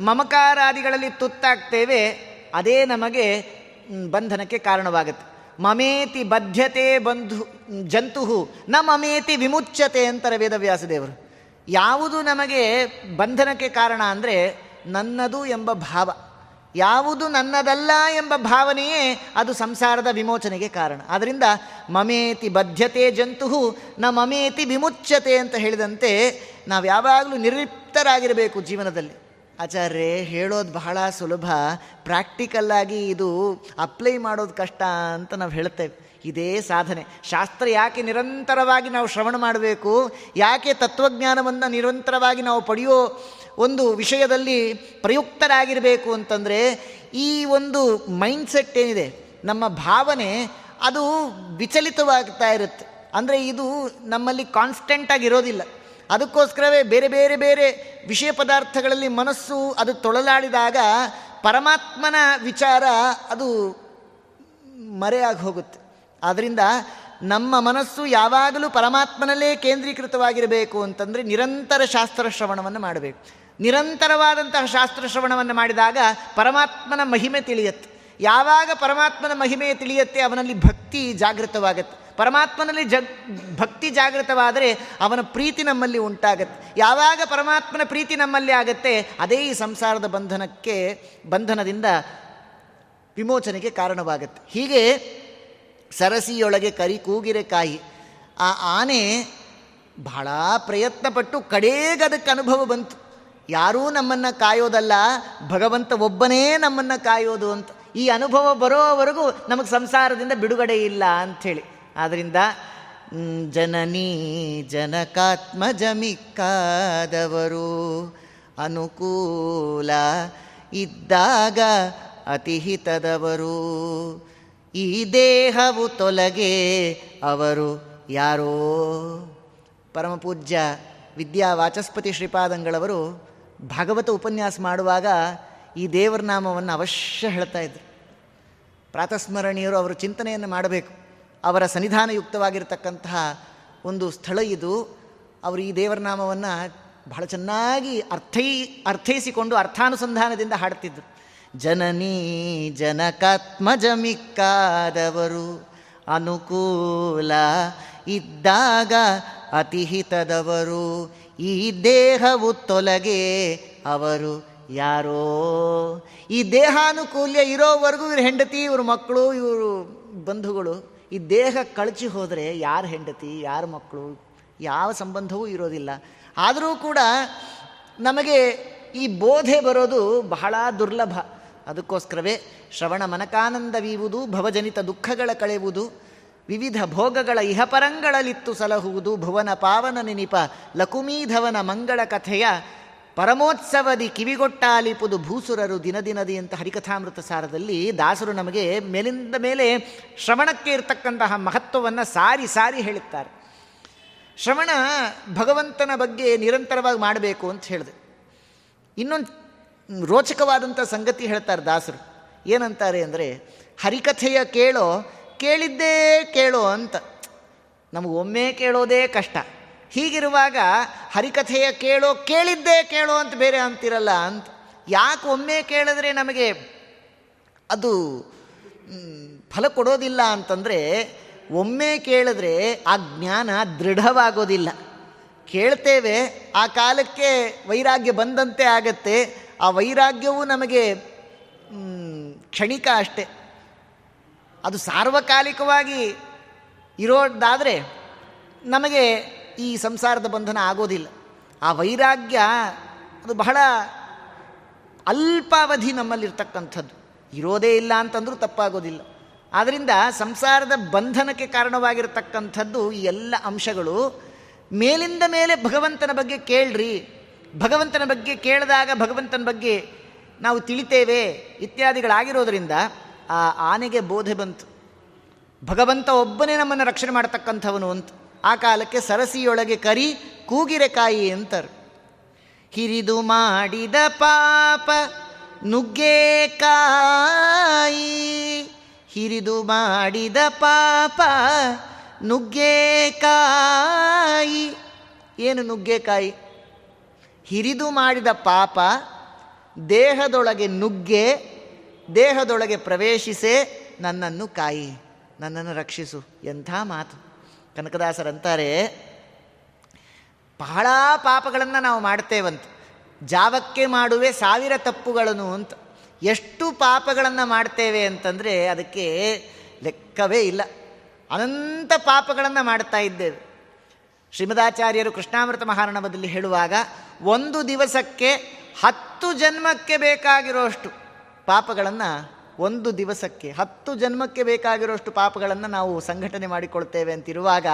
ಮಮಕಾರಾದಿಗಳಲ್ಲಿ ತುತ್ತಾಗ್ತೇವೆ, ಅದೇ ನಮಗೆ ಬಂಧನಕ್ಕೆ ಕಾರಣವಾಗುತ್ತೆ. ಮಮೇತಿ ಬದ್ಧತೆ ಬಂಧು ಜಂತು ನ ಮಮೇತಿ ವಿಮುಚ್ಯತೆ ಅಂತಾರೆ ವೇದವ್ಯಾಸದೇವರು. ಯಾವುದು ನಮಗೆ ಬಂಧನಕ್ಕೆ ಕಾರಣ ಅಂದರೆ ನನ್ನದು ಎಂಬ ಭಾವ. ಯಾವುದು ನನ್ನದಲ್ಲ ಎಂಬ ಭಾವನೆಯೇ ಅದು ಸಂಸಾರದ ವಿಮೋಚನೆಗೆ ಕಾರಣ. ಆದ್ದರಿಂದ ಮಮೇತಿ ಬದ್ಧತೆ ಜಂತುಹು, ನ ಮಮೇತಿ ವಿಮುಚ್ಯತೆ ಅಂತ ಹೇಳಿದಂತೆ ನಾವು ಯಾವಾಗಲೂ ನಿರ್ಲಿಪ್ತರಾಗಿರಬೇಕು ಜೀವನದಲ್ಲಿ. ಆಚಾರ್ಯ ಹೇಳೋದು ಬಹಳ ಸುಲಭ. ಪ್ರಾಕ್ಟಿಕಲ್ಲಾಗಿ ಇದು ಅಪ್ಲೈ ಮಾಡೋದು ಕಷ್ಟ ಅಂತ ನಾವು ಹೇಳ್ತೇವೆ. ಇದೇ ಸಾಧನೆ. ಶಾಸ್ತ್ರ ಯಾಕೆ ನಿರಂತರವಾಗಿ ನಾವು ಶ್ರವಣ ಮಾಡಬೇಕು? ಯಾಕೆ ತತ್ವಜ್ಞಾನವನ್ನು ನಿರಂತರವಾಗಿ ನಾವು ಪಡೆಯೋ ಒಂದು ವಿಷಯದಲ್ಲಿ ಪ್ರಯುಕ್ತರಾಗಿರಬೇಕು ಅಂತಂದರೆ, ಈ ಒಂದು ಮೈಂಡ್ಸೆಟ್ ಏನಿದೆ, ನಮ್ಮ ಭಾವನೆ ಅದು ವಿಚಲಿತವಾಗ್ತಾ ಇರುತ್ತೆ. ಅಂದರೆ ಇದು ನಮ್ಮಲ್ಲಿ ಕಾನ್ಸ್ಟೆಂಟಾಗಿ ಇರೋದಿಲ್ಲ. ಅದಕ್ಕೋಸ್ಕರವೇ ಬೇರೆ ಬೇರೆ ಬೇರೆ ವಿಷಯ ಪದಾರ್ಥಗಳಲ್ಲಿ ಮನಸ್ಸು ಅದು ತೊಳಲಾಡಿದಾಗ ಪರಮಾತ್ಮನ ವಿಚಾರ ಅದು ಮರೆಯಾಗಿ ಹೋಗುತ್ತೆ ಆದ್ದರಿಂದ ನಮ್ಮ ಮನಸ್ಸು ಯಾವಾಗಲೂ ಪರಮಾತ್ಮನಲ್ಲೇ ಕೇಂದ್ರೀಕೃತವಾಗಿರಬೇಕು ಅಂತಂದರೆ ನಿರಂತರ ಶಾಸ್ತ್ರ ಶ್ರವಣವನ್ನು ಮಾಡಬೇಕು. ನಿರಂತರವಾದಂತಹ ಶಾಸ್ತ್ರ ಶ್ರವಣವನ್ನು ಮಾಡಿದಾಗ ಪರಮಾತ್ಮನ ಮಹಿಮೆ ತಿಳಿಯುತ್ತೆ. ಯಾವಾಗ ಪರಮಾತ್ಮನ ಮಹಿಮೆ ತಿಳಿಯುತ್ತೆ, ಅವನಲ್ಲಿ ಭಕ್ತಿ ಜಾಗೃತವಾಗುತ್ತೆ. ಪರಮಾತ್ಮನಲ್ಲಿ ಜಗ್, ಭಕ್ತಿ ಜಾಗೃತವಾದರೆ ಅವನ ಪ್ರೀತಿ ನಮ್ಮಲ್ಲಿ ಉಂಟಾಗತ್ತೆ. ಯಾವಾಗ ಪರಮಾತ್ಮನ ಪ್ರೀತಿ ನಮ್ಮಲ್ಲಿ ಆಗತ್ತೆ, ಅದೇ ಈ ಸಂಸಾರದ ಬಂಧನಕ್ಕೆ, ಬಂಧನದಿಂದ ವಿಮೋಚನೆಗೆ ಕಾರಣವಾಗುತ್ತೆ. ಹೀಗೆ ಸರಸಿಯೊಳಗೆ ಕರಿ ಕೂಗಿರೆ ಕಾಯಿ, ಆ ಆನೆ ಬಹಳ ಪ್ರಯತ್ನಪಟ್ಟು ಕಡೇಗದಕ್ಕೆ ಅನುಭವ ಬಂತು. ಯಾರೂ ನಮ್ಮನ್ನು ಕಾಯೋದಲ್ಲ, ಭಗವಂತ ಒಬ್ಬನೇ ನಮ್ಮನ್ನು ಕಾಯೋದು ಅಂತ. ಈ ಅನುಭವ ಬರೋವರೆಗೂ ನಮಗೆ ಸಂಸಾರದಿಂದ ಬಿಡುಗಡೆ ಇಲ್ಲ ಅಂಥೇಳಿ. ಆದ್ದರಿಂದ ಜನನೀ ಜನಕಾತ್ಮಜಮಿಕ್ಕಾದವರು ಅನುಕೂಲ ಇದ್ದಾಗ ಅತಿಹಿತದವರು ಈ ದೇಹವು ತೊಲಗೆ ಅವರು ಯಾರೋ? ಪರಮಪೂಜ್ಯ ವಿದ್ಯಾ ವಾಚಸ್ಪತಿ ಶ್ರೀಪಾದಂಗಳವರು ಭಾಗವತ ಉಪನ್ಯಾಸ ಮಾಡುವಾಗ ಈ ದೇವರ ನಾಮವನ್ನು ಅವಶ್ಯ ಹೇಳ್ತಾ ಇದ್ರು. ಪ್ರಾತಸ್ಮರಣೀಯರು ಅವರು ಚಿಂತನೆಯನ್ನು ಮಾಡಬೇಕು. ಅವರ ಸನ್ನಿಧಾನಯುಕ್ತವಾಗಿರತಕ್ಕಂತಹ ಒಂದು ಸ್ಥಳ ಇದು. ಅವರು ಈ ದೇವರ ನಾಮವನ್ನು ಬಹಳ ಚೆನ್ನಾಗಿ ಅರ್ಥೈ, ಅರ್ಥೈಸಿಕೊಂಡು ಅರ್ಥಾನುಸಂಧಾನದಿಂದ ಹಾಡ್ತಿದ್ರು. ಜನನೀ ಜನಕಾತ್ಮಜಮಿಕ್ಕಾದವರು, ಅನುಕೂಲ ಇದ್ದಾಗ ಅತಿಹಿತದವರು, ಈ ದೇಹವು ತೊಲಗೆ ಅವರು ಯಾರೋ. ಈ ದೇಹಾನುಕೂಲ್ಯ ಇರೋವರೆಗೂ ಇವ್ರ ಹೆಂಡತಿ, ಇವ್ರ ಮಕ್ಕಳು, ಇವರು ಬಂಧುಗಳು ಈ ದೇಹ ಕಳಚಿ ಹೋದರೆ ಯಾರ ಹೆಂಡತಿ, ಯಾರ ಮಕ್ಕಳು ಯಾವ ಸಂಬಂಧವೂ ಇರೋದಿಲ್ಲ. ಆದರೂ ಕೂಡ ನಮಗೆ ಈ ಬೋಧೆ ಬರೋದು ಬಹಳ ದುರ್ಲಭ. ಅದಕ್ಕೋಸ್ಕರವೇ ಶ್ರವಣ ಮನಕಾನಂದವೀವುದು, ಭವಜನಿತ ದುಃಖಗಳ ಕಳೆಯುವುದು ವಿವಿಧ ಭೋಗಗಳ ಇಹಪರಂಗಳಲಿತ್ತು ಸಲಹುವುದು, ಭುವನ ಪಾವನ ನೆನಿಪ, ಲಕುಮೀಧವನ ಮಂಗಳ ಕಥೆಯ ಪರಮೋತ್ಸವದಿ ಕಿವಿಗೊಟ್ಟಾಲಿಪುದು ಭೂಸುರರು ದಿನದಿನದಿ ಅಂತ ಹರಿಕಥಾಮೃತ ಸಾರದಲ್ಲಿ ದಾಸರು ನಮಗೆ ಮೇಲಿಂದ ಮೇಲೆ ಶ್ರವಣಕ್ಕೆ ಇರತಕ್ಕಂತಹ ಮಹತ್ವವನ್ನು ಸಾರಿ ಸಾರಿ ಹೇಳುತ್ತಾರೆ. ಶ್ರವಣ ಭಗವಂತನ ಬಗ್ಗೆ ನಿರಂತರವಾಗಿ ಮಾಡಬೇಕು ಅಂತ ಹೇಳಿದೆ. ಇನ್ನೊಂದು ರೋಚಕವಾದಂಥ ಸಂಗತಿ ಹೇಳ್ತಾರೆ ದಾಸರು. ಏನಂತಾರೆ ಅಂದರೆ, ಹರಿಕಥೆಯ ಕೇಳೋ ಕೇಳಿದ್ದೇ ಕೇಳೋ ಅಂತ. ನಮಗೆ ಒಮ್ಮೆ ಕೇಳೋದೇ ಕಷ್ಟ. ಹೀಗಿರುವಾಗ ಹರಿಕಥೆಯ ಕೇಳೋ, ಕೇಳಿದ್ದೇ ಕೇಳೋ ಅಂತ ಬೇರೆ ಅಂತಿರಲ್ಲ ಅಂತ ಯಾಕೆ ಒಮ್ಮೆ ಕೇಳಿದ್ರೆ ನಮಗೆ ಅದು ಫಲ ಕೊಡೋದಿಲ್ಲ ಅಂತಂದರೆ ಒಮ್ಮೆ ಕೇಳಿದ್ರೆ ಆ ಜ್ಞಾನ ದೃಢವಾಗೋದಿಲ್ಲ. ಕೇಳ್ತೇವೆ, ಆ ಕಾಲಕ್ಕೆ ವೈರಾಗ್ಯ ಬಂದಂತೆ ಆಗತ್ತೆ, ಆ ವೈರಾಗ್ಯವು ನಮಗೆ ಕ್ಷಣಿಕ ಅಷ್ಟೆ. ಅದು ಸಾರ್ವಕಾಲಿಕವಾಗಿ ಇರೋದಾದರೆ ನಮಗೆ ಈ ಸಂಸಾರದ ಬಂಧನ ಆಗೋದಿಲ್ಲ. ಆ ವೈರಾಗ್ಯ ಅದು ಬಹಳ ಅಲ್ಪಾವಧಿ ನಮ್ಮಲ್ಲಿರ್ತಕ್ಕಂಥದ್ದು. ಇರೋದೇ ಇಲ್ಲ ಅಂತಂದರೂ ತಪ್ಪಾಗೋದಿಲ್ಲ. ಆದ್ದರಿಂದ ಸಂಸಾರದ ಬಂಧನಕ್ಕೆ ಕಾರಣವಾಗಿರ್ತಕ್ಕಂಥದ್ದು ಈ ಎಲ್ಲ ಅಂಶಗಳು. ಮೇಲಿಂದ ಮೇಲೆ ಭಗವಂತನ ಬಗ್ಗೆ ಕೇಳ್ರಿ. ಭಗವಂತನ ಬಗ್ಗೆ ಕೇಳಿದಾಗ ಭಗವಂತನ ಬಗ್ಗೆ ನಾವು ತಿಳಿತೇವೆ ಇತ್ಯಾದಿಗಳಾಗಿರೋದರಿಂದ ಆ ಆನೆಗೆ ಬೋಧೆ ಬಂತು. ಭಗವಂತ ಒಬ್ಬನೇ ನಮ್ಮನ್ನು ರಕ್ಷಣೆ ಮಾಡತಕ್ಕಂಥವನು ಅಂತ. ಆ ಕಾಲಕ್ಕೆ ಸರಸಿಯೊಳಗೆ ಕರಿ, ಕೂಗಿರೆಕಾಯಿ ಅಂತಾರೆ ಹಿರಿದು ಮಾಡಿದ ಪಾಪ, ನುಗ್ಗೇಕಾಯಿ. ಹಿರಿದು ಮಾಡಿದ ಪಾಪ, ನುಗ್ಗೇಕಾಯಿ. ಏನು ನುಗ್ಗೇಕಾಯಿ? ಹಿರಿದು ಮಾಡಿದ ಪಾಪ, ದೇಹದೊಳಗೆ ನುಗ್ಗೆ, ದೇಹದೊಳಗೆ ಪ್ರವೇಶಿಸೇ, ನನ್ನನ್ನು ಕಾಯಿ, ನನ್ನನ್ನು ರಕ್ಷಿಸು ಎಂಥ ಮಾತು. ಕನಕದಾಸರಂತಾರೆ, ಬಹಳ ಪಾಪಗಳನ್ನು ನಾವು ಮಾಡ್ತೇವಂತ. ಜಾವಕ್ಕೆ ಮಾಡುವೆ ಸಾವಿರ ತಪ್ಪುಗಳನ್ನು ಅಂತ. ಎಷ್ಟು ಪಾಪಗಳನ್ನು ಮಾಡ್ತೇವೆ ಅಂತಂದರೆ ಅದಕ್ಕೆ ಲೆಕ್ಕವೇ ಇಲ್ಲ. ಅನಂತ ಪಾಪಗಳನ್ನು ಮಾಡ್ತಾ ಇದ್ದೇವೆ. ಶ್ರೀಮದಾಚಾರ್ಯರು ಕೃಷ್ಣಾಮೃತ ಮಹಾರಣವದಲ್ಲಿ ಹೇಳುವಾಗ, ಒಂದು ದಿವಸಕ್ಕೆ ಹತ್ತು ಜನ್ಮಕ್ಕೆ ಬೇಕಾಗಿರೋಷ್ಟು ಪಾಪಗಳನ್ನು ಒಂದು ದಿವಸಕ್ಕೆ, ಹತ್ತು ಜನ್ಮಕ್ಕೆ ಬೇಕಾಗಿರೋಷ್ಟು ಪಾಪಗಳನ್ನು ನಾವು ಸಂಘಟನೆ ಮಾಡಿಕೊಳ್ತೇವೆ ಅಂತಿರುವಾಗ,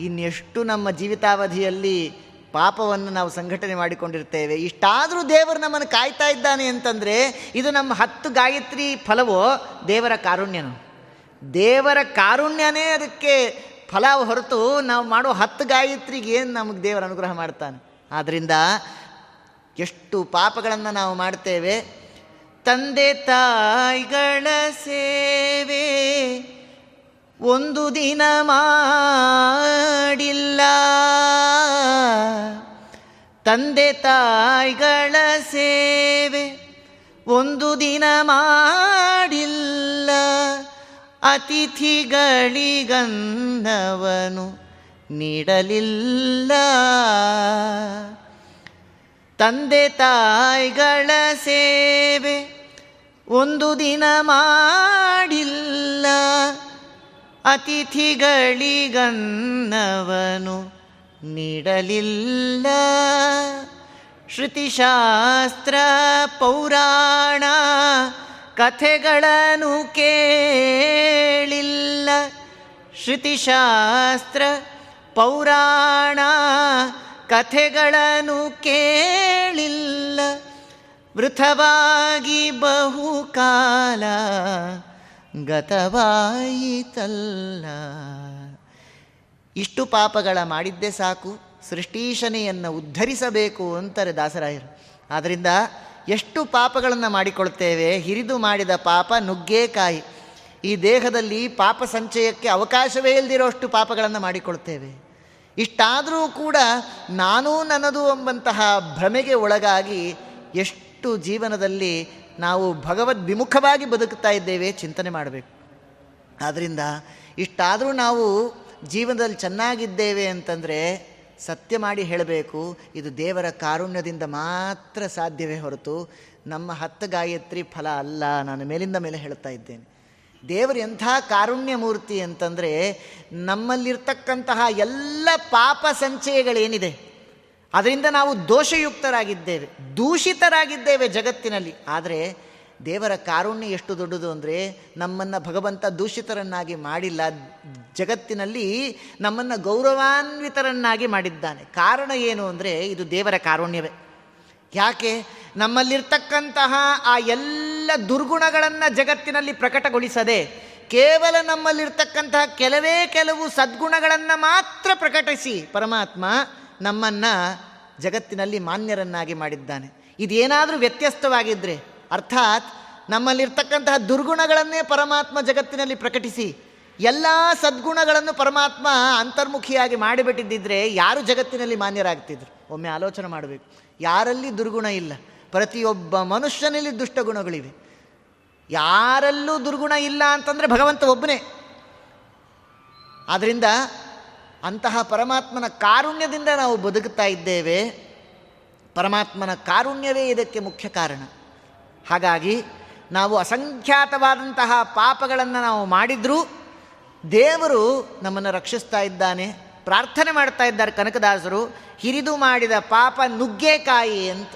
ಇನ್ನೆಷ್ಟು ನಮ್ಮ ಜೀವಿತಾವಧಿಯಲ್ಲಿ ಪಾಪವನ್ನು ನಾವು ಸಂಘಟನೆ ಮಾಡಿಕೊಂಡಿರ್ತೇವೆ. ಇಷ್ಟಾದರೂ ದೇವರು ನಮ್ಮನ್ನು ಕಾಯ್ತಾ ಇದ್ದಾನೆ ಅಂತಂದರೆ, ಇದು ನಮ್ಮ ಹತ್ತು ಗಾಯತ್ರಿ ಫಲವೋ ದೇವರ ಕಾರುಣ್ಯನು. ದೇವರ ಕಾರುಣ್ಯನೇ ಅದಕ್ಕೆ ಫಲ ಹೊರತು ನಾವು ಮಾಡೋ ಹತ್ತು ಗಾಯತ್ರಿಗೆ ಏನು ನಮಗೆ ದೇವರ ಅನುಗ್ರಹ ಮಾಡ್ತಾನೆ? ಆದ್ದರಿಂದ ಎಷ್ಟು ಪಾಪಗಳನ್ನು ನಾವು ಮಾಡ್ತೇವೆ ತಂದೆ ತಾಯಿಗಳ ಸೇವೆ ಒಂದು ದಿನ ಮಾಡಿಲ್ಲ. ತಂದೆ ತಾಯಿಗಳ ಸೇವೆ ಒಂದು ದಿನ ಮಾಡಿಲ್ಲ. ಅತಿಥಿಗಳಿಗನ್ನವನು ನೀಡಲಿಲ್ಲ. ತಂದೆ ತಾಯಿಗಳ ಸೇವೆ ಒಂದು ದಿನ ಮಾಡಿಲ್ಲ. ಅತಿಥಿಗಳಿಗನ್ನವನು ನೀಡಲಿಲ್ಲ. ಶ್ರುತಿಶಾಸ್ತ್ರ ಪೌರಾಣ ಕಥೆಗಳನ್ನು ಕೇಳಿಲ್ಲ. ಶ್ರುತಿಶಾಸ್ತ್ರ ಪೌರಾಣ ಕಥೆಗಳನ್ನು ಕೇಳಿಲ್ಲ. ವೃಥವಾಗಿ ಬಹುಕಾಲ ಗತವಾಯಿತಲ್ಲ. ಇಷ್ಟು ಪಾಪಗಳ ಮಾಡಿದ್ದೇ ಸಾಕು ಸೃಷ್ಟೀಶನೆಯನ್ನು ಉದ್ಧರಿಸಬೇಕು ಅಂತಾರೆ ದಾಸರಾಯರು. ಆದ್ದರಿಂದ ಎಷ್ಟು ಪಾಪಗಳನ್ನು ಮಾಡಿಕೊಳ್ತೇವೆ, ಹಿರಿದು ಮಾಡಿದ ಪಾಪ ನುಗ್ಗೇಕಾಯಿ ಈ ದೇಹದಲ್ಲಿ ಪಾಪ ಸಂಚಯಕ್ಕೆ ಅವಕಾಶವೇ ಇಲ್ಲದಿರೋಷ್ಟು ಪಾಪಗಳನ್ನು ಮಾಡಿಕೊಳ್ತೇವೆ. ಇಷ್ಟಾದರೂ ಕೂಡ ನಾನೂ ನನ್ನದು ಎಂಬಂತಹ ಭ್ರಮೆಗೆ ಒಳಗಾಗಿ ಎಷ್ಟು ಜೀವನದಲ್ಲಿ ನಾವು ಭಗವದ್ ವಿಮುಖವಾಗಿ ಬದುಕ್ತಾ ಇದ್ದೇವೆ ಚಿಂತನೆ ಮಾಡಬೇಕು. ಆದ್ದರಿಂದ ಇಷ್ಟಾದರೂ ನಾವು ಜೀವನದಲ್ಲಿ ಚೆನ್ನಾಗಿದ್ದೇವೆ ಅಂತಂದರೆ ಸತ್ಯ ಮಾಡಿ ಹೇಳಬೇಕು. ಇದು ದೇವರ ಕಾರುಣ್ಯದಿಂದ ಮಾತ್ರ ಸಾಧ್ಯವೇ ಹೊರತು ನಮ್ಮ ಹತ್ತು ಗಾಯತ್ರಿ ಫಲ ಅಲ್ಲ ನಾನು ಮೇಲಿಂದ ಮೇಲೆ ಹೇಳ್ತಾ ಇದ್ದೇನೆ. ದೇವರು ಎಂಥ ಕಾರುಣ್ಯ ಮೂರ್ತಿ ಅಂತಂದರೆ ನಮ್ಮಲ್ಲಿರ್ತಕ್ಕಂತಹ ಎಲ್ಲ ಪಾಪ ಸಂಚಯಗಳೇನಿದೆ? ಅದರಿಂದ ನಾವು ದೋಷಯುಕ್ತರಾಗಿದ್ದೇವೆ, ದೂಷಿತರಾಗಿದ್ದೇವೆ ಜಗತ್ತಿನಲ್ಲಿ. ಆದರೆ ದೇವರ ಕಾರುಣ್ಯ ಎಷ್ಟು ದೊಡ್ಡದು ಅಂದರೆ ನಮ್ಮನ್ನು ಭಗವಂತ ದೂಷಿತರನ್ನಾಗಿ ಮಾಡಿಲ್ಲ. ಜಗತ್ತಿನಲ್ಲಿ ನಮ್ಮನ್ನು ಗೌರವಾನ್ವಿತರನ್ನಾಗಿ ಮಾಡಿದ್ದಾನೆ. ಕಾರಣ ಏನು ಅಂದರೆ ಇದು ದೇವರ ಕಾರುಣ್ಯವೇ. ಯಾಕೆ? ನಮ್ಮಲ್ಲಿರ್ತಕ್ಕಂತಹ ಆ ಎಲ್ಲ ದುರ್ಗುಣಗಳನ್ನು ಜಗತ್ತಿನಲ್ಲಿ ಪ್ರಕಟಗೊಳಿಸದೆ, ಕೇವಲ ನಮ್ಮಲ್ಲಿರ್ತಕ್ಕಂತಹ ಕೆಲವೇ ಕೆಲವು ಸದ್ಗುಣಗಳನ್ನು ಮಾತ್ರ ಪ್ರಕಟಿಸಿ ಪರಮಾತ್ಮ ನಮ್ಮನ್ನು ಜಗತ್ತಿನಲ್ಲಿ ಮಾನ್ಯರನ್ನಾಗಿ ಮಾಡಿದ್ದಾನೆ. ಇದೇನಾದರೂ ವ್ಯತ್ಯಸ್ತವಾಗಿದ್ದರೆ ಅರ್ಥಾತ್ ನಮ್ಮಲ್ಲಿರ್ತಕ್ಕಂತಹ ದುರ್ಗುಣಗಳನ್ನೇ ಪರಮಾತ್ಮ ಜಗತ್ತಿನಲ್ಲಿ ಪ್ರಕಟಿಸಿ, ಎಲ್ಲ ಸದ್ಗುಣಗಳನ್ನು ಪರಮಾತ್ಮ ಅಂತರ್ಮುಖಿಯಾಗಿ ಮಾಡಿಬಿಟ್ಟಿದ್ದಿದ್ರೆ ಯಾರು ಜಗತ್ತಿನಲ್ಲಿ ಮಾನ್ಯರಾಗ್ತಿದ್ರು? ಒಮ್ಮೆ ಆಲೋಚನೆ ಮಾಡಬೇಕು. ಯಾರಲ್ಲಿ ದುರ್ಗುಣ ಇಲ್ಲ? ಪ್ರತಿಯೊಬ್ಬ ಮನುಷ್ಯನಲ್ಲಿ ದುಷ್ಟಗುಣಗಳಿವೆ. ಯಾರಲ್ಲೂ ದುರ್ಗುಣ ಇಲ್ಲ ಅಂತಂದರೆ ಭಗವಂತ ಒಬ್ಬನೇ. ಆದ್ದರಿಂದ ಅಂತಹ ಪರಮಾತ್ಮನ ಕಾರುಣ್ಯದಿಂದ ನಾವು ಬದುಕುತ್ತಾ ಇದ್ದೇವೆ. ಪರಮಾತ್ಮನ ಕಾರುಣ್ಯವೇ ಇದಕ್ಕೆ ಮುಖ್ಯ ಕಾರಣ. ಹಾಗಾಗಿ ನಾವು ಅಸಂಖ್ಯಾತವಾದಂತಹ ಪಾಪಗಳನ್ನು ನಾವು ಮಾಡಿದರೂ ದೇವರು ನಮ್ಮನ್ನು ರಕ್ಷಿಸ್ತಾ ಇದ್ದಾನೆ, ಪ್ರಾರ್ಥನೆ ಮಾಡ್ತಾ ಇದ್ದಾರೆ ಕನಕದಾಸರು, ಹಿರಿದು ಮಾಡಿದ ಪಾಪ ನುಗ್ಗೆಕಾಯಿ ಅಂತ.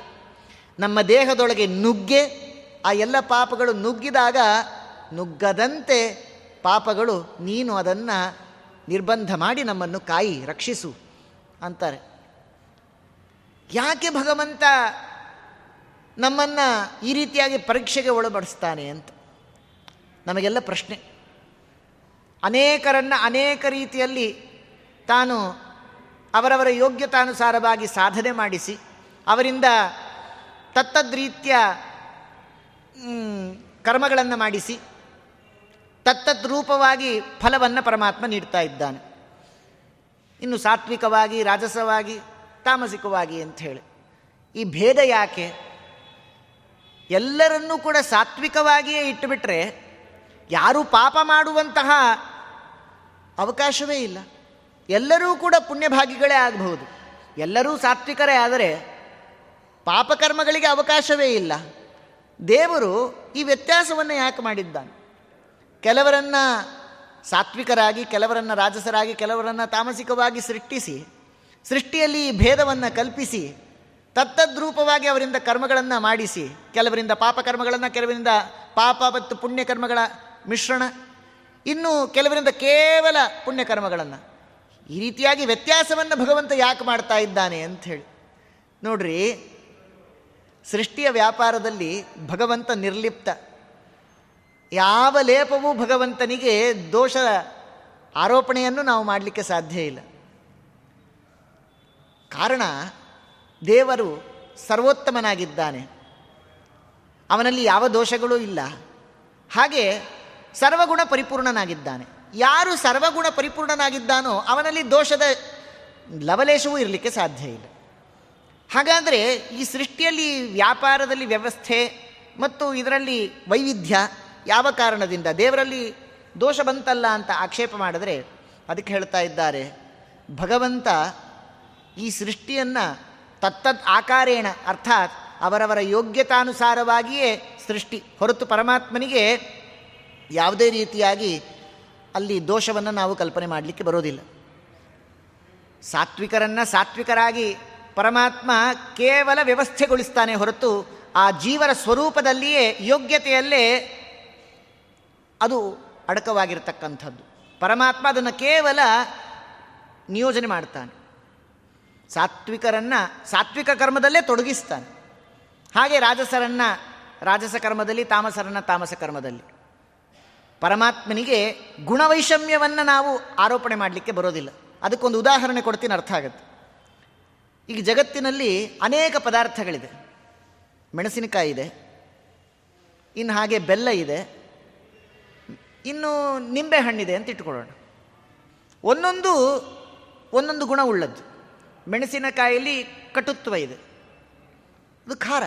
ನಮ್ಮ ದೇಹದೊಳಗೆ ನುಗ್ಗೆ, ಆ ಎಲ್ಲ ಪಾಪಗಳು ನುಗ್ಗಿದಾಗ ನುಗ್ಗದಂತೆ ಪಾಪಗಳು ನೀನು ಅದನ್ನು ನಿರ್ಬಂಧ ಮಾಡಿ ನಮ್ಮನ್ನು ಕಾಯಿ ರಕ್ಷಿಸು ಅಂತಾರೆ. ಯಾಕೆ ಭಗವಂತ ನಮ್ಮನ್ನು ಈ ರೀತಿಯಾಗಿ ಪರೀಕ್ಷೆಗೆ ಒಳಪಡಿಸ್ತಾನೆ ಅಂತ? ನಮಗೆಲ್ಲ ಪ್ರಶ್ನೆ. ಅನೇಕರನ್ನು ಅನೇಕ ರೀತಿಯಲ್ಲಿ ತಾನು ಅವರವರ ಯೋಗ್ಯತಾನುಸಾರವಾಗಿ ಸಾಧನೆ ಮಾಡಿಸಿ, ಅವರಿಂದ ತತ್ತದ್ರೀತ್ಯ ಕರ್ಮಗಳನ್ನು ಮಾಡಿಸಿ ತತ್ತದ್ ರೂಪವಾಗಿ ಫಲವನ್ನು ಪರಮಾತ್ಮ ನೀಡ್ತಾ ಇದ್ದಾನೆ. ಇನ್ನು ಸಾತ್ವಿಕವಾಗಿ, ರಾಜಸವಾಗಿ, ತಾಮಸಿಕವಾಗಿ ಅಂತ ಹೇಳಿ. ಈ ಭೇದ ಯಾಕೆ? ಎಲ್ಲರನ್ನೂ ಕೂಡ ಸಾತ್ವಿಕವಾಗಿಯೇ ಇಟ್ಟುಬಿಟ್ರೆ ಯಾರು ಪಾಪ ಮಾಡುವಂತಹ ಅವಕಾಶವೇ ಇಲ್ಲ. ಎಲ್ಲರೂ ಕೂಡ ಪುಣ್ಯಭಾಗಿಗಳೇ ಆಗಬಹುದು. ಎಲ್ಲರೂ ಸಾತ್ವಿಕರೇ ಆದರೆ ಪಾಪಕರ್ಮಗಳಿಗೆ ಅವಕಾಶವೇ ಇಲ್ಲ. ದೇವರು ಈ ವ್ಯತ್ಯಾಸವನ್ನು ಯಾಕೆ ಮಾಡಿದ್ದಾನೆ? ಕೆಲವರನ್ನು ಸಾತ್ವಿಕರಾಗಿ, ಕೆಲವರನ್ನು ರಾಜಸರಾಗಿ, ಕೆಲವರನ್ನು ತಾಮಸಿಕವಾಗಿ ಸೃಷ್ಟಿಸಿ, ಸೃಷ್ಟಿಯಲ್ಲಿ ಭೇದವನ್ನು ಕಲ್ಪಿಸಿ, ತತ್ತದ್ರೂಪವಾಗಿ ಅವರಿಂದ ಕರ್ಮಗಳನ್ನು ಮಾಡಿಸಿ, ಕೆಲವರಿಂದ ಪಾಪಕರ್ಮಗಳನ್ನು, ಕೆಲವರಿಂದ ಪಾಪ ಮತ್ತು ಪುಣ್ಯಕರ್ಮಗಳ ಮಿಶ್ರಣ, ಇನ್ನು ಕೆಲವರಿಂದ ಕೇವಲ ಪುಣ್ಯಕರ್ಮಗಳನ್ನು. ಈ ರೀತಿಯಾಗಿ ವ್ಯತ್ಯಾಸವನ್ನು ಭಗವಂತ ಯಾಕೆ ಮಾಡ್ತಾ ಇದ್ದಾನೆ ಅಂತ ಹೇಳಿ. ನೋಡ್ರಿ, ಸೃಷ್ಟಿಯ ವ್ಯಾಪಾರದಲ್ಲಿ ಭಗವಂತ ನಿರ್ಲಿಪ್ತ. ಯಾವ ಲೇಪವೂ ಭಗವಂತನಿಗೆ ದೋಷ ಆರೋಪಣೆಯನ್ನು ನಾವು ಮಾಡಲಿಕ್ಕೆ ಸಾಧ್ಯ ಇಲ್ಲ. ಕಾರಣ, ದೇವರು ಸರ್ವೋತ್ತಮನಾಗಿದ್ದಾನೆ. ಅವನಲ್ಲಿ ಯಾವ ದೋಷಗಳೂ ಇಲ್ಲ. ಹಾಗೆ ಸರ್ವಗುಣ ಪರಿಪೂರ್ಣನಾಗಿದ್ದಾನೆ. ಯಾರು ಸರ್ವಗುಣ ಪರಿಪೂರ್ಣನಾಗಿದ್ದಾನೋ ಅವನಲ್ಲಿ ದೋಷದ ಲವಲೇಶವೂ ಇರಲಿಕ್ಕೆ ಸಾಧ್ಯ ಇಲ್ಲ. ಹಾಗಾದರೆ ಈ ಸೃಷ್ಟಿಯಲ್ಲಿ ವ್ಯಾಪಾರದಲ್ಲಿ ವ್ಯವಸ್ಥೆ ಮತ್ತು ಇದರಲ್ಲಿ ವೈವಿಧ್ಯ ಯಾವ ಕಾರಣದಿಂದ? ದೇವರಲ್ಲಿ ದೋಷ ಬಂತಲ್ಲ ಅಂತ ಆಕ್ಷೇಪ ಮಾಡಿದ್ರೆ ಅದಕ್ಕೆ ಹೇಳ್ತಾ ಇದ್ದಾರೆ, ಭಗವಂತ ಈ ಸೃಷ್ಟಿಯನ್ನು ತತ್ತದ್ ಆಕಾರೇಣ, ಅರ್ಥಾತ್ ಅವರವರ ಯೋಗ್ಯತಾನುಸಾರವಾಗಿಯೇ ಸೃಷ್ಟಿ. ಹೊರತು ಪರಮಾತ್ಮನಿಗೆ ಯಾವುದೇ ರೀತಿಯಾಗಿ ಅಲ್ಲಿ ದೋಷವನ್ನು ನಾವು ಕಲ್ಪನೆ ಮಾಡಲಿಕ್ಕೆ ಬರೋದಿಲ್ಲ. ಸಾತ್ವಿಕರನ್ನು ಸಾತ್ವಿಕರಾಗಿ ಪರಮಾತ್ಮ ಕೇವಲ ವ್ಯವಸ್ಥೆಗೊಳಿಸ್ತಾನೆ ಹೊರತು ಆ ಜೀವರ ಸ್ವರೂಪದಲ್ಲಿಯೇ ಯೋಗ್ಯತೆಯಲ್ಲೇ ಅದು ಅಡಕವಾಗಿರ್ತಕ್ಕಂಥದ್ದು. ಪರಮಾತ್ಮ ಅದನ್ನು ಕೇವಲ ನಿಯೋಜನೆ ಮಾಡ್ತಾನೆ. ಸಾತ್ವಿಕರನ್ನು, ಸಾತ್ವಿಕ ಕರ್ಮದಲ್ಲೇ ತೊಡಗಿಸ್ತಾನೆ. ಹಾಗೆ ರಾಜಸರನ್ನು, ರಾಜಸ ಕರ್ಮದಲ್ಲಿ, ತಾಮಸರನ್ನು ತಾಮಸ ಕರ್ಮದಲ್ಲಿ. ಪರಮಾತ್ಮನಿಗೆ ಗುಣವೈಷಮ್ಯವನ್ನು ನಾವು ಆರೋಪಣೆ ಮಾಡಲಿಕ್ಕೆ ಬರೋದಿಲ್ಲ. ಅದಕ್ಕೊಂದು ಉದಾಹರಣೆ ಕೊಡ್ತೀನಿ, ಅರ್ಥ ಆಗುತ್ತೆ. ಈಗ ಜಗತ್ತಿನಲ್ಲಿ ಅನೇಕ ಪದಾರ್ಥಗಳಿದೆ. ಮೆಣಸಿನಕಾಯಿ ಇದೆ. ಇನ್ನು ಹಾಗೆ ಬೆಲ್ಲ ಇದೆ. ಇನ್ನು ನಿಂಬೆ ಹಣ್ಣಿದೆ ಅಂತ ಇಟ್ಕೊಳ್ಳೋಣ. ಒಂದೊಂದು ಒಂದೊಂದು ಗುಣ ಉಳ್ಳದ್ದು. ಮೆಣಸಿನಕಾಯಲ್ಲಿ ಕಟುತ್ವ ಇದೆ. ಅದು ಖಾರ.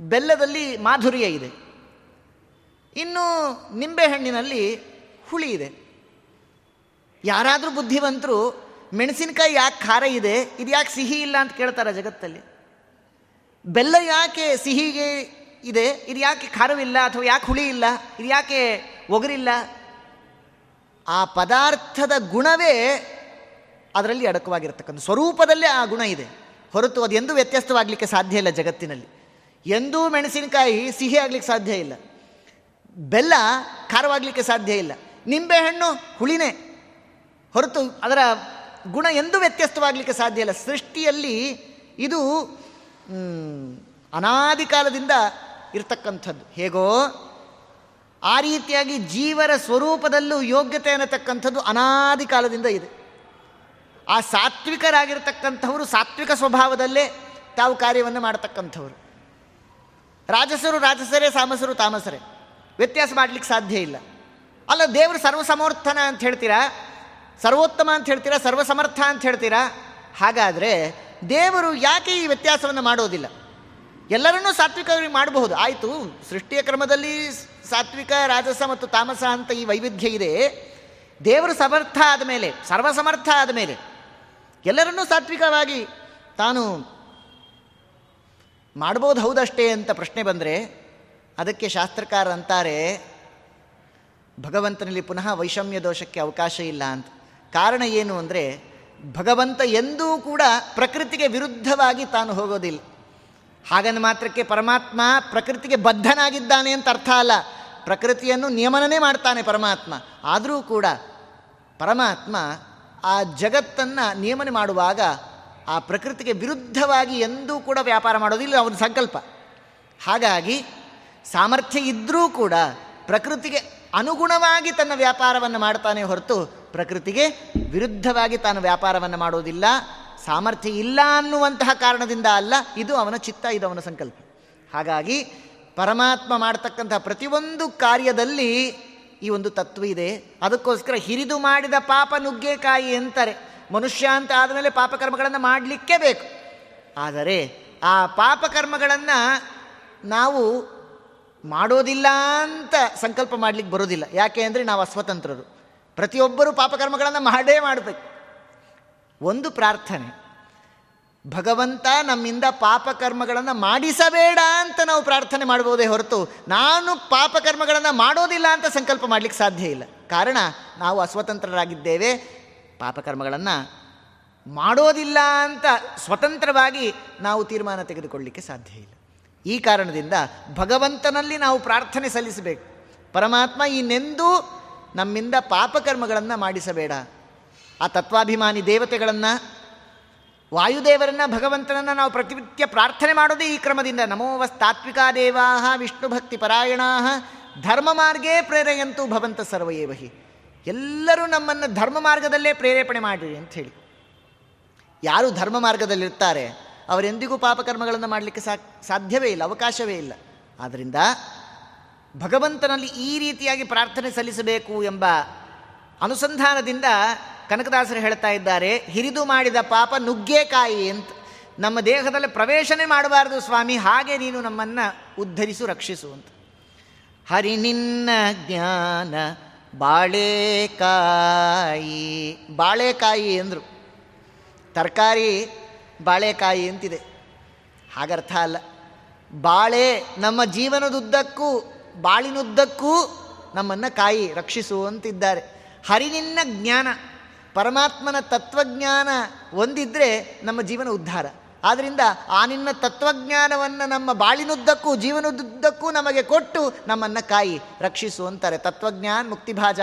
ಬೆಲ್ಲದಲ್ಲಿ ಮಾಧುರ್ಯ ಇದೆ. ಇನ್ನು ನಿಂಬೆಹಣ್ಣಿನಲ್ಲಿ ಹುಳಿ ಇದೆ. ಯಾರಾದರೂ ಬುದ್ಧಿವಂತರು, ಮೆಣಸಿನಕಾಯಿ ಯಾಕೆ ಖಾರ ಇದೆ, ಇದು ಯಾಕೆ ಸಿಹಿ ಇಲ್ಲ ಅಂತ ಕೇಳ್ತಾರೆ ಜಗತ್ತಲ್ಲಿ? ಬೆಲ್ಲ ಯಾಕೆ ಸಿಹಿಗೆ ಇದೆ, ಇದು ಯಾಕೆ ಖಾರವಿಲ್ಲ ಅಥವಾ ಯಾಕೆ ಹುಳಿ ಇಲ್ಲ, ಇದು ಯಾಕೆ ಒಗರಿಲ್ಲ. ಆ ಪದಾರ್ಥದ ಗುಣವೇ ಅದರಲ್ಲಿ ಅಡಕವಾಗಿರ್ತಕ್ಕಂಥ ಸ್ವರೂಪದಲ್ಲೇ ಆ ಗುಣ ಇದೆ. ಹೊರತು ಅದು ಎಂದೂ ವ್ಯತ್ಯಸ್ತವಾಗಲಿಕ್ಕೆ ಸಾಧ್ಯ ಇಲ್ಲ ಜಗತ್ತಿನಲ್ಲಿ. ಎಂದೂ ಮೆಣಸಿನಕಾಯಿ ಸಿಹಿ ಆಗಲಿಕ್ಕೆ ಸಾಧ್ಯ ಇಲ್ಲ. ಬೆಲ್ಲ ಖಾರವಾಗಲಿಕ್ಕೆ ಸಾಧ್ಯ ಇಲ್ಲ. ನಿಂಬೆಹಣ್ಣು ಹುಳಿನೇ. ಹೊರತು ಅದರ ಗುಣ ಎಂದೂ ವ್ಯತ್ಯಸ್ತವಾಗಲಿಕ್ಕೆ ಸಾಧ್ಯ ಇಲ್ಲ. ಸೃಷ್ಟಿಯಲ್ಲಿ ಇದು ಅನಾದಿ ಕಾಲದಿಂದ ಇರ್ತಕ್ಕಂಥದ್ದು. ಹೇಗೋ ಆ ರೀತಿಯಾಗಿ ಜೀವರ ಸ್ವರೂಪದಲ್ಲೂ ಯೋಗ್ಯತೆ ಅನ್ನತಕ್ಕಂಥದ್ದು ಅನಾದಿ ಕಾಲದಿಂದ ಇದೆ. ಆ ಸಾತ್ವಿಕರಾಗಿರ್ತಕ್ಕಂಥವರು ಸಾತ್ವಿಕ ಸ್ವಭಾವದಲ್ಲೇ ತಾವು ಕಾರ್ಯವನ್ನು ಮಾಡತಕ್ಕಂಥವರು. ರಾಜಸರು ರಾಜಸರೇ, ಸಾಮಸರು ತಾಮಸರೇ. ವ್ಯತ್ಯಾಸ ಮಾಡಲಿಕ್ಕೆ ಸಾಧ್ಯ ಇಲ್ಲ. ಅಲ್ಲ, ದೇವರು ಸರ್ವಸಮರ್ಥನ ಅಂತ ಹೇಳ್ತೀರಾ? ಸರ್ವೋತ್ತಮ ಅಂತ ಹೇಳ್ತೀರಾ? ಸರ್ವಸಮರ್ಥ ಅಂತ ಹೇಳ್ತೀರಾ? ಹಾಗಾದರೆ ದೇವರು ಯಾಕೆ ಈ ವ್ಯತ್ಯಾಸವನ್ನು ಮಾಡೋದಿಲ್ಲ? ಎಲ್ಲರನ್ನೂ ಸಾತ್ವಿಕವಾಗಿ ಮಾಡಬಹುದು. ಆಯಿತು, ಸೃಷ್ಟಿಯ ಕ್ರಮದಲ್ಲಿ ಸಾತ್ವಿಕ, ರಾಜಸ ಮತ್ತು ತಾಮಸ ಅಂತ ಈ ವೈವಿಧ್ಯ ಇದೆ. ದೇವರು ಸಮರ್ಥ ಆದ ಮೇಲೆ, ಸರ್ವಸಮರ್ಥ ಆದ ಮೇಲೆ, ಎಲ್ಲರನ್ನೂ ಸಾತ್ವಿಕವಾಗಿ ತಾನು ಮಾಡ್ಬೋದು ಹೌದಷ್ಟೇ ಅಂತ ಪ್ರಶ್ನೆ ಬಂದರೆ, ಅದಕ್ಕೆ ಶಾಸ್ತ್ರಕಾರ ಅಂತಾರೆ, ಭಗವಂತನಲ್ಲಿ ಪುನಃ ವೈಷಮ್ಯ ದೋಷಕ್ಕೆ ಅವಕಾಶ ಇಲ್ಲ ಅಂತ. ಕಾರಣ ಏನು ಅಂದರೆ, ಭಗವಂತ ಎಂದೂ ಕೂಡ ಪ್ರಕೃತಿಗೆ ವಿರುದ್ಧವಾಗಿ ತಾನು ಹೋಗೋದಿಲ್ಲ. ಹಾಗಂದ ಮಾತ್ರಕ್ಕೆ ಪರಮಾತ್ಮ ಪ್ರಕೃತಿಗೆ ಬದ್ಧನಾಗಿದ್ದಾನೆ ಅಂತ ಅರ್ಥ ಅಲ್ಲ. ಪ್ರಕೃತಿಯನ್ನು ನಿಯಮನೇ ಮಾಡ್ತಾನೆ ಪರಮಾತ್ಮ. ಆದರೂ ಕೂಡ ಪರಮಾತ್ಮ ಆ ಜಗತ್ತನ್ನು ನಿಯಮನೆ ಮಾಡುವಾಗ ಆ ಪ್ರಕೃತಿಗೆ ವಿರುದ್ಧವಾಗಿ ಎಂದೂ ಕೂಡ ವ್ಯಾಪಾರ ಮಾಡೋದಿಲ್ಲ ಅವನ ಸಂಕಲ್ಪ. ಹಾಗಾಗಿ ಸಾಮರ್ಥ್ಯ ಇದ್ದರೂ ಕೂಡ ಪ್ರಕೃತಿಗೆ ಅನುಗುಣವಾಗಿ ತನ್ನ ವ್ಯಾಪಾರವನ್ನು ಮಾಡ್ತಾನೆ ಹೊರತು ಪ್ರಕೃತಿಗೆ ವಿರುದ್ಧವಾಗಿ ತಾನು ವ್ಯಾಪಾರವನ್ನು ಮಾಡುವುದಿಲ್ಲ ಸಾಮರ್ಥ್ಯ ಇಲ್ಲ ಅನ್ನುವಂತಹ ಕಾರಣದಿಂದ ಅಲ್ಲ, ಇದು ಅವನ ಚಿತ್ತ, ಇದು ಸಂಕಲ್ಪ. ಹಾಗಾಗಿ ಪರಮಾತ್ಮ ಮಾಡ್ತಕ್ಕಂಥ ಪ್ರತಿಯೊಂದು ಕಾರ್ಯದಲ್ಲಿ ಈ ಒಂದು ತತ್ವ ಇದೆ. ಅದಕ್ಕೋಸ್ಕರ ಹಿರಿದು ಮಾಡಿದ ಪಾಪ ನುಗ್ಗೆಕಾಯಿ ಅಂತಾರೆ ಮನುಷ್ಯ ಅಂತ ಆದಮೇಲೆ ಪಾಪಕರ್ಮಗಳನ್ನು ಮಾಡಲಿಕ್ಕೆ ಬೇಕು. ಆದರೆ ಆ ಪಾಪಕರ್ಮಗಳನ್ನು ನಾವು ಮಾಡೋದಿಲ್ಲ ಅಂತ ಸಂಕಲ್ಪ ಮಾಡಲಿಕ್ಕೆ ಬರೋದಿಲ್ಲ. ಯಾಕೆ ಅಂದರೆ ನಾವು ಅಸ್ವತಂತ್ರರು. ಪ್ರತಿಯೊಬ್ಬರೂ ಪಾಪಕರ್ಮಗಳನ್ನು ಮಾಡೇ ಮಾಡಬೇಕು. ಒಂದು ಪ್ರಾರ್ಥನೆ. ಭಗವಂತ ನಮ್ಮಿಂದ ಪಾಪಕರ್ಮಗಳನ್ನು ಮಾಡಿಸಬೇಡ ಅಂತ ನಾವು ಪ್ರಾರ್ಥನೆ ಮಾಡ್ಬೋದೇ ಹೊರತು ನಾನು ಪಾಪಕರ್ಮಗಳನ್ನು ಮಾಡೋದಿಲ್ಲ ಅಂತ ಸಂಕಲ್ಪ ಮಾಡಲಿಕ್ಕೆ ಸಾಧ್ಯ ಇಲ್ಲ. ಕಾರಣ ನಾವು ಅಸ್ವತಂತ್ರರಾಗಿದ್ದೇವೆ ಪಾಪಕರ್ಮಗಳನ್ನು ಮಾಡೋದಿಲ್ಲ ಅಂತ ಸ್ವತಂತ್ರವಾಗಿ ನಾವು ತೀರ್ಮಾನ ತೆಗೆದುಕೊಳ್ಳಲಿಕ್ಕೆ ಸಾಧ್ಯ ಇಲ್ಲ. ಈ ಕಾರಣದಿಂದ ಭಗವಂತನಲ್ಲಿ ನಾವು ಪ್ರಾರ್ಥನೆ ಸಲ್ಲಿಸಬೇಕು. ಪರಮಾತ್ಮ ಇನ್ನೆಂದೂ ನಮ್ಮಿಂದ ಪಾಪಕರ್ಮಗಳನ್ನು ಮಾಡಿಸಬೇಡ. ಆ ತತ್ವಾಭಿಮಾನಿ ದೇವತೆಗಳನ್ನು ವಾಯುದೇವರನ್ನ, ಭಗವಂತನನ್ನು ನಾವು ಪ್ರತಿನಿತ್ಯ ಪ್ರಾರ್ಥನೆ ಮಾಡೋದೇ ಈ ಕ್ರಮದಿಂದ. ನಮೋವಸ್ತಾತ್ವಿಕಾ ದೇವಾ ವಿಷ್ಣು ಭಕ್ತಿ ಪರಾಯಣಾ ಧರ್ಮ ಮಾರ್ಗೇ ಪ್ರೇರೆಯಂತೂ ಭವಂತ ಸರ್ವಯೇವಹಿ. ಎಲ್ಲರೂ ನಮ್ಮನ್ನು ಧರ್ಮ ಮಾರ್ಗದಲ್ಲೇ ಪ್ರೇರೇಪಣೆ ಮಾಡಿರಿ ಅಂತ ಹೇಳಿ. ಯಾರು ಧರ್ಮ ಮಾರ್ಗದಲ್ಲಿರ್ತಾರೆ, ಅವರೆಂದಿಗೂ ಪಾಪಕರ್ಮಗಳನ್ನು ಮಾಡಲಿಕ್ಕೆ ಸಾಧ್ಯವೇ ಇಲ್ಲ, ಅವಕಾಶವೇ ಇಲ್ಲ. ಆದ್ದರಿಂದ ಭಗವಂತನಲ್ಲಿ ಈ ರೀತಿಯಾಗಿ ಪ್ರಾರ್ಥನೆ ಸಲ್ಲಿಸಬೇಕು ಎಂಬ ಅನುಸಂಧಾನದಿಂದ ಕನಕದಾಸರು ಹೇಳ್ತಾ ಇದ್ದಾರೆ, ಹಿರಿದು ಮಾಡಿದ ಪಾಪ ನುಗ್ಗೇಕಾಯಿ ಅಂತ. ನಮ್ಮ ದೇಹದಲ್ಲಿ ಪ್ರವೇಶನೇ ಮಾಡಬಾರದು ಸ್ವಾಮಿ, ಹಾಗೆ ನೀನು ನಮ್ಮನ್ನು ಉದ್ಧರಿಸು, ರಕ್ಷಿಸು ಅಂತ. ಹರಿ ನಿನ್ನ ಜ್ಞಾನ ಬಾಳೆಕಾಯಿ ಬಾಳೆಕಾಯಿ ಅಂದರು. ತರಕಾರಿ ಬಾಳೆಕಾಯಿ ಅಂತಿದೆ. ಹಾಗರ್ಥ ಅಲ್ಲ. ಬಾಳೆ ನಮ್ಮ ಜೀವನದುದ್ದಕ್ಕೂ, ಬಾಳಿನುದ್ದಕ್ಕೂ ನಮ್ಮನ್ನು ಕಾಯಿ ರಕ್ಷಿಸು ಅಂತಿದ್ದಾರೆ. ಹರಿನಿನ್ನ ಜ್ಞಾನ. ಪರಮಾತ್ಮನ ತತ್ವಜ್ಞಾನ ಒಂದಿದ್ರೆ ನಮ್ಮ ಜೀವನ ಉದ್ಧಾರ. ಆದ್ದರಿಂದ ಆ ನಿನ್ನ ತತ್ವಜ್ಞಾನವನ್ನು ನಮ್ಮ ಬಾಳಿನುದ್ದಕ್ಕೂ ಜೀವನದುದ್ದಕ್ಕೂ ನಮಗೆ ಕೊಟ್ಟು ನಮ್ಮನ್ನು ಕಾಯಿ, ರಕ್ಷಿಸು ಅಂತಾರೆ. ತತ್ವಜ್ಞಾನ್ ಮುಕ್ತಿಭಾಜ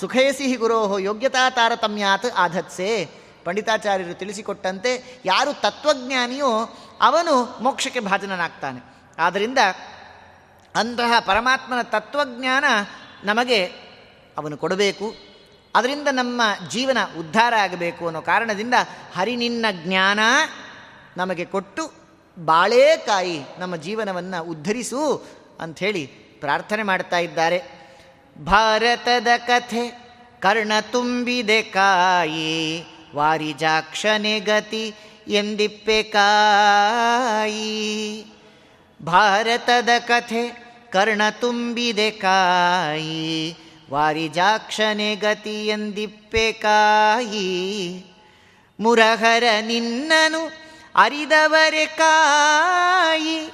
ಸುಖೇಸಿ ಗುರೋಹೋ ಯೋಗ್ಯತಾ ತಾರತಮ್ಯಾತ್ ಆಧತ್ಸೆ. ಪಂಡಿತಾಚಾರ್ಯರು ತಿಳಿಸಿಕೊಟ್ಟಂತೆ ಯಾರು ತತ್ವಜ್ಞಾನಿಯೋ ಅವನು ಮೋಕ್ಷಕ್ಕೆ ಭಾಜನನಾಗ್ತಾನೆ. ಆದ್ದರಿಂದ ಅಂತಹ ಪರಮಾತ್ಮನ ತತ್ವಜ್ಞಾನ ನಮಗೆ ಅವನು ಕೊಡಬೇಕು. ಅದರಿಂದ ನಮ್ಮ ಜೀವನ ಉದ್ಧಾರ ಆಗಬೇಕು ಅನ್ನೋ ಕಾರಣದಿಂದ ಹರಿ ನಿನ್ನ ಜ್ಞಾನ ನಮಗೆ ಕೊಟ್ಟು ಬಾಳೇಕಾಯಿ ನಮ್ಮ ಜೀವನವನ್ನು ಉದ್ಧರಿಸು ಅಂಥೇಳಿ ಪ್ರಾರ್ಥನೆ ಮಾಡ್ತಾ ಇದ್ದಾರೆ. ಭಾರತದ ಕಥೆ, ಕರ್ಣ ತುಂಬಿದೆ ಕಾಯಿ, ವಾರಿಜಾಕ್ಷನೆ ಗತಿ ಎಂದಿಪ್ಪೆ ಕಾಯಿ. ಭಾರತದ ಕಥೆ, ಕರ್ಣ ತುಂಬಿದೆ ಕಾಯಿ ವಾರಿಜಾಕ್ಷನೆ ಗತಿ ಎಂದಿಪ್ಪೆ ಕಾಯಿ ಮುರಹರ ನಿನ್ನನು ಅರಿದವರೆ ಕಾಯಿ.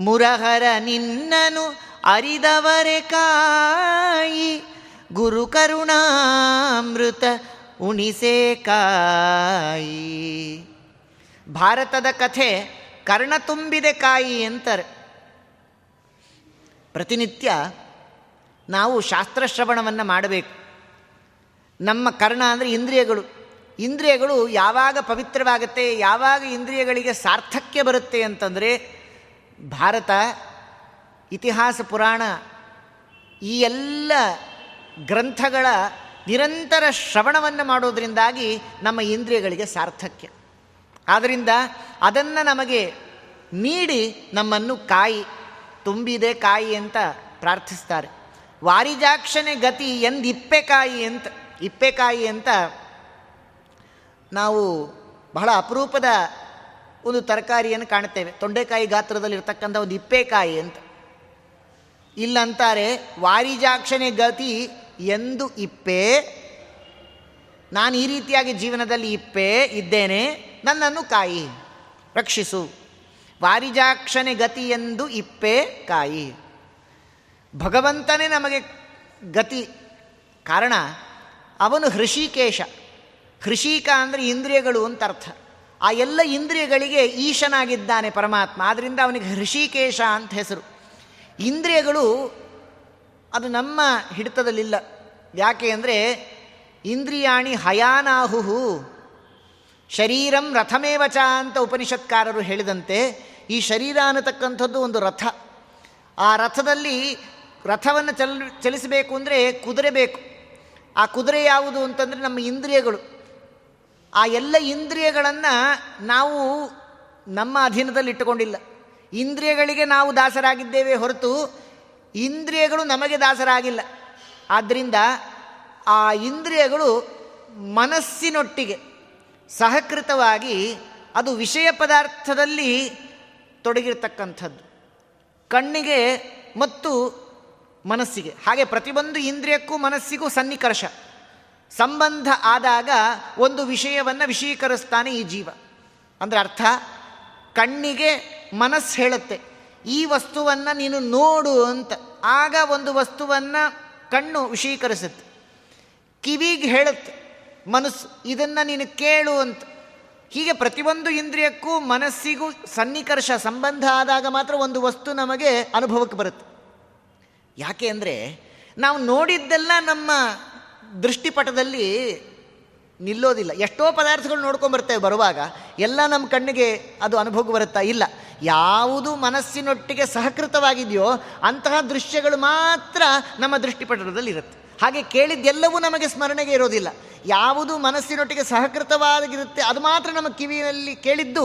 ಮುರಹರ ನಿನ್ನನು ಅರಿದವರೆ ಕಾಯಿ. ಗುರು ಕರುಣಾಮೃತ ಉಣಿಸೇ ಕಾಯಿ. ಭಾರತದ ಕಥೆ ಕರ್ಣ ತುಂಬಿದೆ ಕಾಯಿ ಅಂತಾರೆ ಪ್ರತಿನಿತ್ಯ ನಾವು ಶಾಸ್ತ್ರಶ್ರವಣವನ್ನು ಮಾಡಬೇಕು. ನಮ್ಮ ಕರ್ಣ ಅಂದರೆ ಇಂದ್ರಿಯಗಳು. ಇಂದ್ರಿಯಗಳು ಯಾವಾಗ ಪವಿತ್ರವಾಗುತ್ತೆ, ಯಾವಾಗ ಇಂದ್ರಿಯಗಳಿಗೆ ಸಾರ್ಥಕ್ಯ ಬರುತ್ತೆ ಅಂತಂದರೆ ಭಾರತ, ಇತಿಹಾಸ, ಪುರಾಣ ಈ ಎಲ್ಲ ಗ್ರಂಥಗಳ ನಿರಂತರ ಶ್ರವಣವನ್ನು ಮಾಡೋದರಿಂದಾಗಿ ನಮ್ಮ ಇಂದ್ರಿಯಗಳಿಗೆ ಸಾರ್ಥಕ್ಯ. ಆದ್ದರಿಂದ ಅದನ್ನು ನಮಗೆ ನೀಡಿ ನಮ್ಮನ್ನು ಕಾಯಿ, ತುಂಬಿದೆ ಕಾಯಿ ಅಂತ ಪ್ರಾರ್ಥಿಸ್ತಾರೆ. ವಾರಿಜಾಕ್ಷನೆ ಗತಿ ಎಂದು ಇಪ್ಪೆಕಾಯಿ ಅಂತ ಇಪ್ಪೆಕಾಯಿ ಅಂತ ನಾವು ಬಹಳ ಅಪರೂಪದ ಒಂದು ತರಕಾರಿಯನ್ನು ಕಾಣುತ್ತೇವೆ. ತೊಂಡೆಕಾಯಿ ಗಾತ್ರದಲ್ಲಿ ಇರ್ತಕ್ಕಂಥ ಒಂದು ಇಪ್ಪೆಕಾಯಿ ಅಂತ. ಇಲ್ಲಂತಾರೆ ವಾರಿಜಾಕ್ಷನೆ ಗತಿ ಎಂದು ಇಪ್ಪೆ, ನಾನು ಈ ರೀತಿಯಾಗಿ ಜೀವನದಲ್ಲಿ ಇಪ್ಪೆ, ಇದ್ದೇನೆ, ನನ್ನನ್ನು ಕಾಯಿ, ರಕ್ಷಿಸು. ವಾರಿಜಾಕ್ಷನೆ ಗತಿ ಎಂದು ಇಪ್ಪೆ ಕಾಯಿ ಭಗವಂತನೇ ನಮಗೆ ಗತಿ, ಕಾರಣ ಅವನು ಹೃಷಿಕೇಶ. ಹೃಷಿಕ ಅಂದರೆ ಇಂದ್ರಿಯಗಳು ಅಂತ ಅರ್ಥ. ಆ ಎಲ್ಲ ಇಂದ್ರಿಯಗಳಿಗೆ ಈಶನಾಗಿದ್ದಾನೆ ಪರಮಾತ್ಮ ಆದ್ದರಿಂದ ಅವನಿಗೆ ಹೃಷಿಕೇಶ ಅಂತ ಹೆಸರು. ಇಂದ್ರಿಯಗಳು ಅದು ನಮ್ಮ ಹಿಡಿತದಲ್ಲಿಲ್ಲ. ಯಾಕೆ ಅಂದರೆ ಇಂದ್ರಿಯಾಣಿ ಹಯಾನಾಹುಹು, ಶರೀರಂ ರಥಮೇವಚ ಅಂತ ಉಪನಿಷತ್ಕಾರರು ಹೇಳಿದಂತೆ ಈ ಶರೀರ ಅನ್ನತಕ್ಕಂಥದ್ದು ಒಂದು ರಥ. ಆ ರಥದಲ್ಲಿ ರಥವನ್ನು ಚಲ್ ಚಲಿಸಬೇಕು ಅಂದರೆ ಕುದುರೆ ಬೇಕು. ಆ ಕುದುರೆ ಯಾವುದು ಅಂತಂದರೆ ನಮ್ಮ ಇಂದ್ರಿಯಗಳು. ಆ ಎಲ್ಲ ಇಂದ್ರಿಯಗಳನ್ನು ನಾವು ನಮ್ಮ ಅಧೀನದಲ್ಲಿ ಇಟ್ಟುಕೊಂಡಿಲ್ಲ. ಇಂದ್ರಿಯಗಳಿಗೆ ನಾವು ದಾಸರಾಗಿದ್ದೇವೆ ಹೊರತು ಇಂದ್ರಿಯಗಳು ನಮಗೆ ದಾಸರಾಗಿಲ್ಲ. ಆದ್ದರಿಂದ ಆ ಇಂದ್ರಿಯಗಳು ಮನಸ್ಸಿನೊಟ್ಟಿಗೆ ಸಹಕೃತವಾಗಿ ಅದು ವಿಷಯ ಪದಾರ್ಥದಲ್ಲಿ ತೊಡಗಿರ್ತಕ್ಕಂಥದ್ದು. ಕಣ್ಣಿಗೆ ಮತ್ತು ಮನಸ್ಸಿಗೆ, ಹಾಗೆ ಪ್ರತಿಯೊಂದು ಇಂದ್ರಿಯಕ್ಕೂ ಮನಸ್ಸಿಗೂ ಸನ್ನಿಕರ್ಷ. ಸಂಬಂಧ ಆದಾಗ ಒಂದು ವಿಷಯವನ್ನು ವಿಷೀಕರಿಸ್ತಾನೆ ಈ ಜೀವ. ಅಂದರೆ ಅರ್ಥ, ಕಣ್ಣಿಗೆ ಮನಸ್ಸು ಹೇಳುತ್ತೆ, ಈ ವಸ್ತುವನ್ನು ನೀನು ನೋಡು ಅಂತ. ಆಗ ಒಂದು ವಸ್ತುವನ್ನು ಕಣ್ಣು ವಿಷೀಕರಿಸುತ್ತೆ. ಕಿವಿಗೆ ಹೇಳುತ್ತೆ, ಮನಸ್ಸು, ಇದನ್ನು ನೀನು ಕೇಳು ಅಂತ. ಹೀಗೆ ಪ್ರತಿಯೊಂದು ಇಂದ್ರಿಯಕ್ಕೂ ಮನಸ್ಸಿಗೂ ಸನ್ನಿಕರ್ಷ, ಸಂಬಂಧ ಆದಾಗ ಮಾತ್ರ ಒಂದು ವಸ್ತು ನಮಗೆ ಅನುಭವಕ್ಕೆ ಬರುತ್ತೆ. ಯಾಕೆ ಅಂದರೆ ನಾವು ನೋಡಿದ್ದೆಲ್ಲ ನಮ್ಮ ದೃಷ್ಟಿಪಟದಲ್ಲಿ ನಿಲ್ಲೋದಿಲ್ಲ. ಎಷ್ಟೋ ಪದಾರ್ಥಗಳು ನೋಡ್ಕೊಂಬರ್ತೇವೆ ಬರುವಾಗ, ಎಲ್ಲ ನಮ್ಮ ಕಣ್ಣಿಗೆ ಅದು ಅನುಭೋಗ ಬರುತ್ತಾ? ಇಲ್ಲ. ಯಾವುದು ಮನಸ್ಸಿನೊಟ್ಟಿಗೆ ಸಹಕೃತವಾಗಿದೆಯೋ, ಅಂತಹ ದೃಶ್ಯಗಳು ಮಾತ್ರ ನಮ್ಮ ದೃಷ್ಟಿಪಟದಲ್ಲಿ ಇರುತ್ತೆ. ಹಾಗೆ ಕೇಳಿದ್ದೆಲ್ಲವೂ ನಮಗೆ ಸ್ಮರಣೆಗೆ ಇರೋದಿಲ್ಲ. ಯಾವುದು ಮನಸ್ಸಿನೊಟ್ಟಿಗೆ ಸಹಕೃತವಾಗಿರುತ್ತೆ, ಅದು ಮಾತ್ರ ನಮ್ಮ ಕಿವಿಯಲ್ಲಿ ಕೇಳಿದ್ದು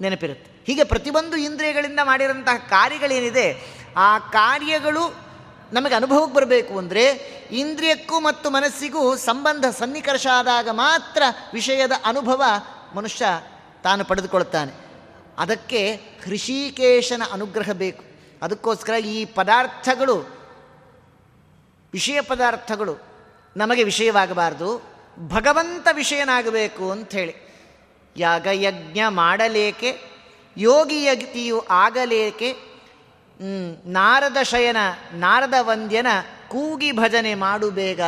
ನೆನಪಿರುತ್ತೆ. ಹೀಗೆ ಪ್ರತಿಯೊಂದು ಇಂದ್ರಿಯಗಳಿಂದ ಮಾಡಿರೋಂತಹ ಕಾರ್ಯಗಳೇನಿದೆ ಆ ಕಾರ್ಯಗಳು ನಮಗೆ ಅನುಭವಕ್ಕೆ ಬರಬೇಕು ಅಂದರೆ ಇಂದ್ರಿಯಕ್ಕೂ ಮತ್ತು ಮನಸ್ಸಿಗೂ ಸಂಬಂಧ ಸನ್ನಿಕರ್ಷ ಆದಾಗ ಮಾತ್ರ ವಿಷಯದ ಅನುಭವ ಮನುಷ್ಯ ತಾನು ಪಡೆದುಕೊಳ್ತಾನೆ. ಅದಕ್ಕೆ ಹೃಷಿಕೇಶನ ಅನುಗ್ರಹ ಬೇಕು. ಅದಕ್ಕೋಸ್ಕರ ಈ ಪದಾರ್ಥಗಳು, ವಿಷಯ ಪದಾರ್ಥಗಳು ನಮಗೆ ವಿಷಯವಾಗಬಾರ್ದು. ಭಗವಂತ ವಿಷಯನಾಗಬೇಕು ಅಂಥೇಳಿ. ಯಾಗಯಜ್ಞ ಮಾಡಲೇಕೆ ಯೋಗಿಯಗತಿಯು ಆಗಲೇಕೆ ನಾರದ ಶಯನ, ನಾರದ ವಂದ್ಯನ ಕೂಗಿ ಭಜನೆ ಮಾಡು ಬೇಗ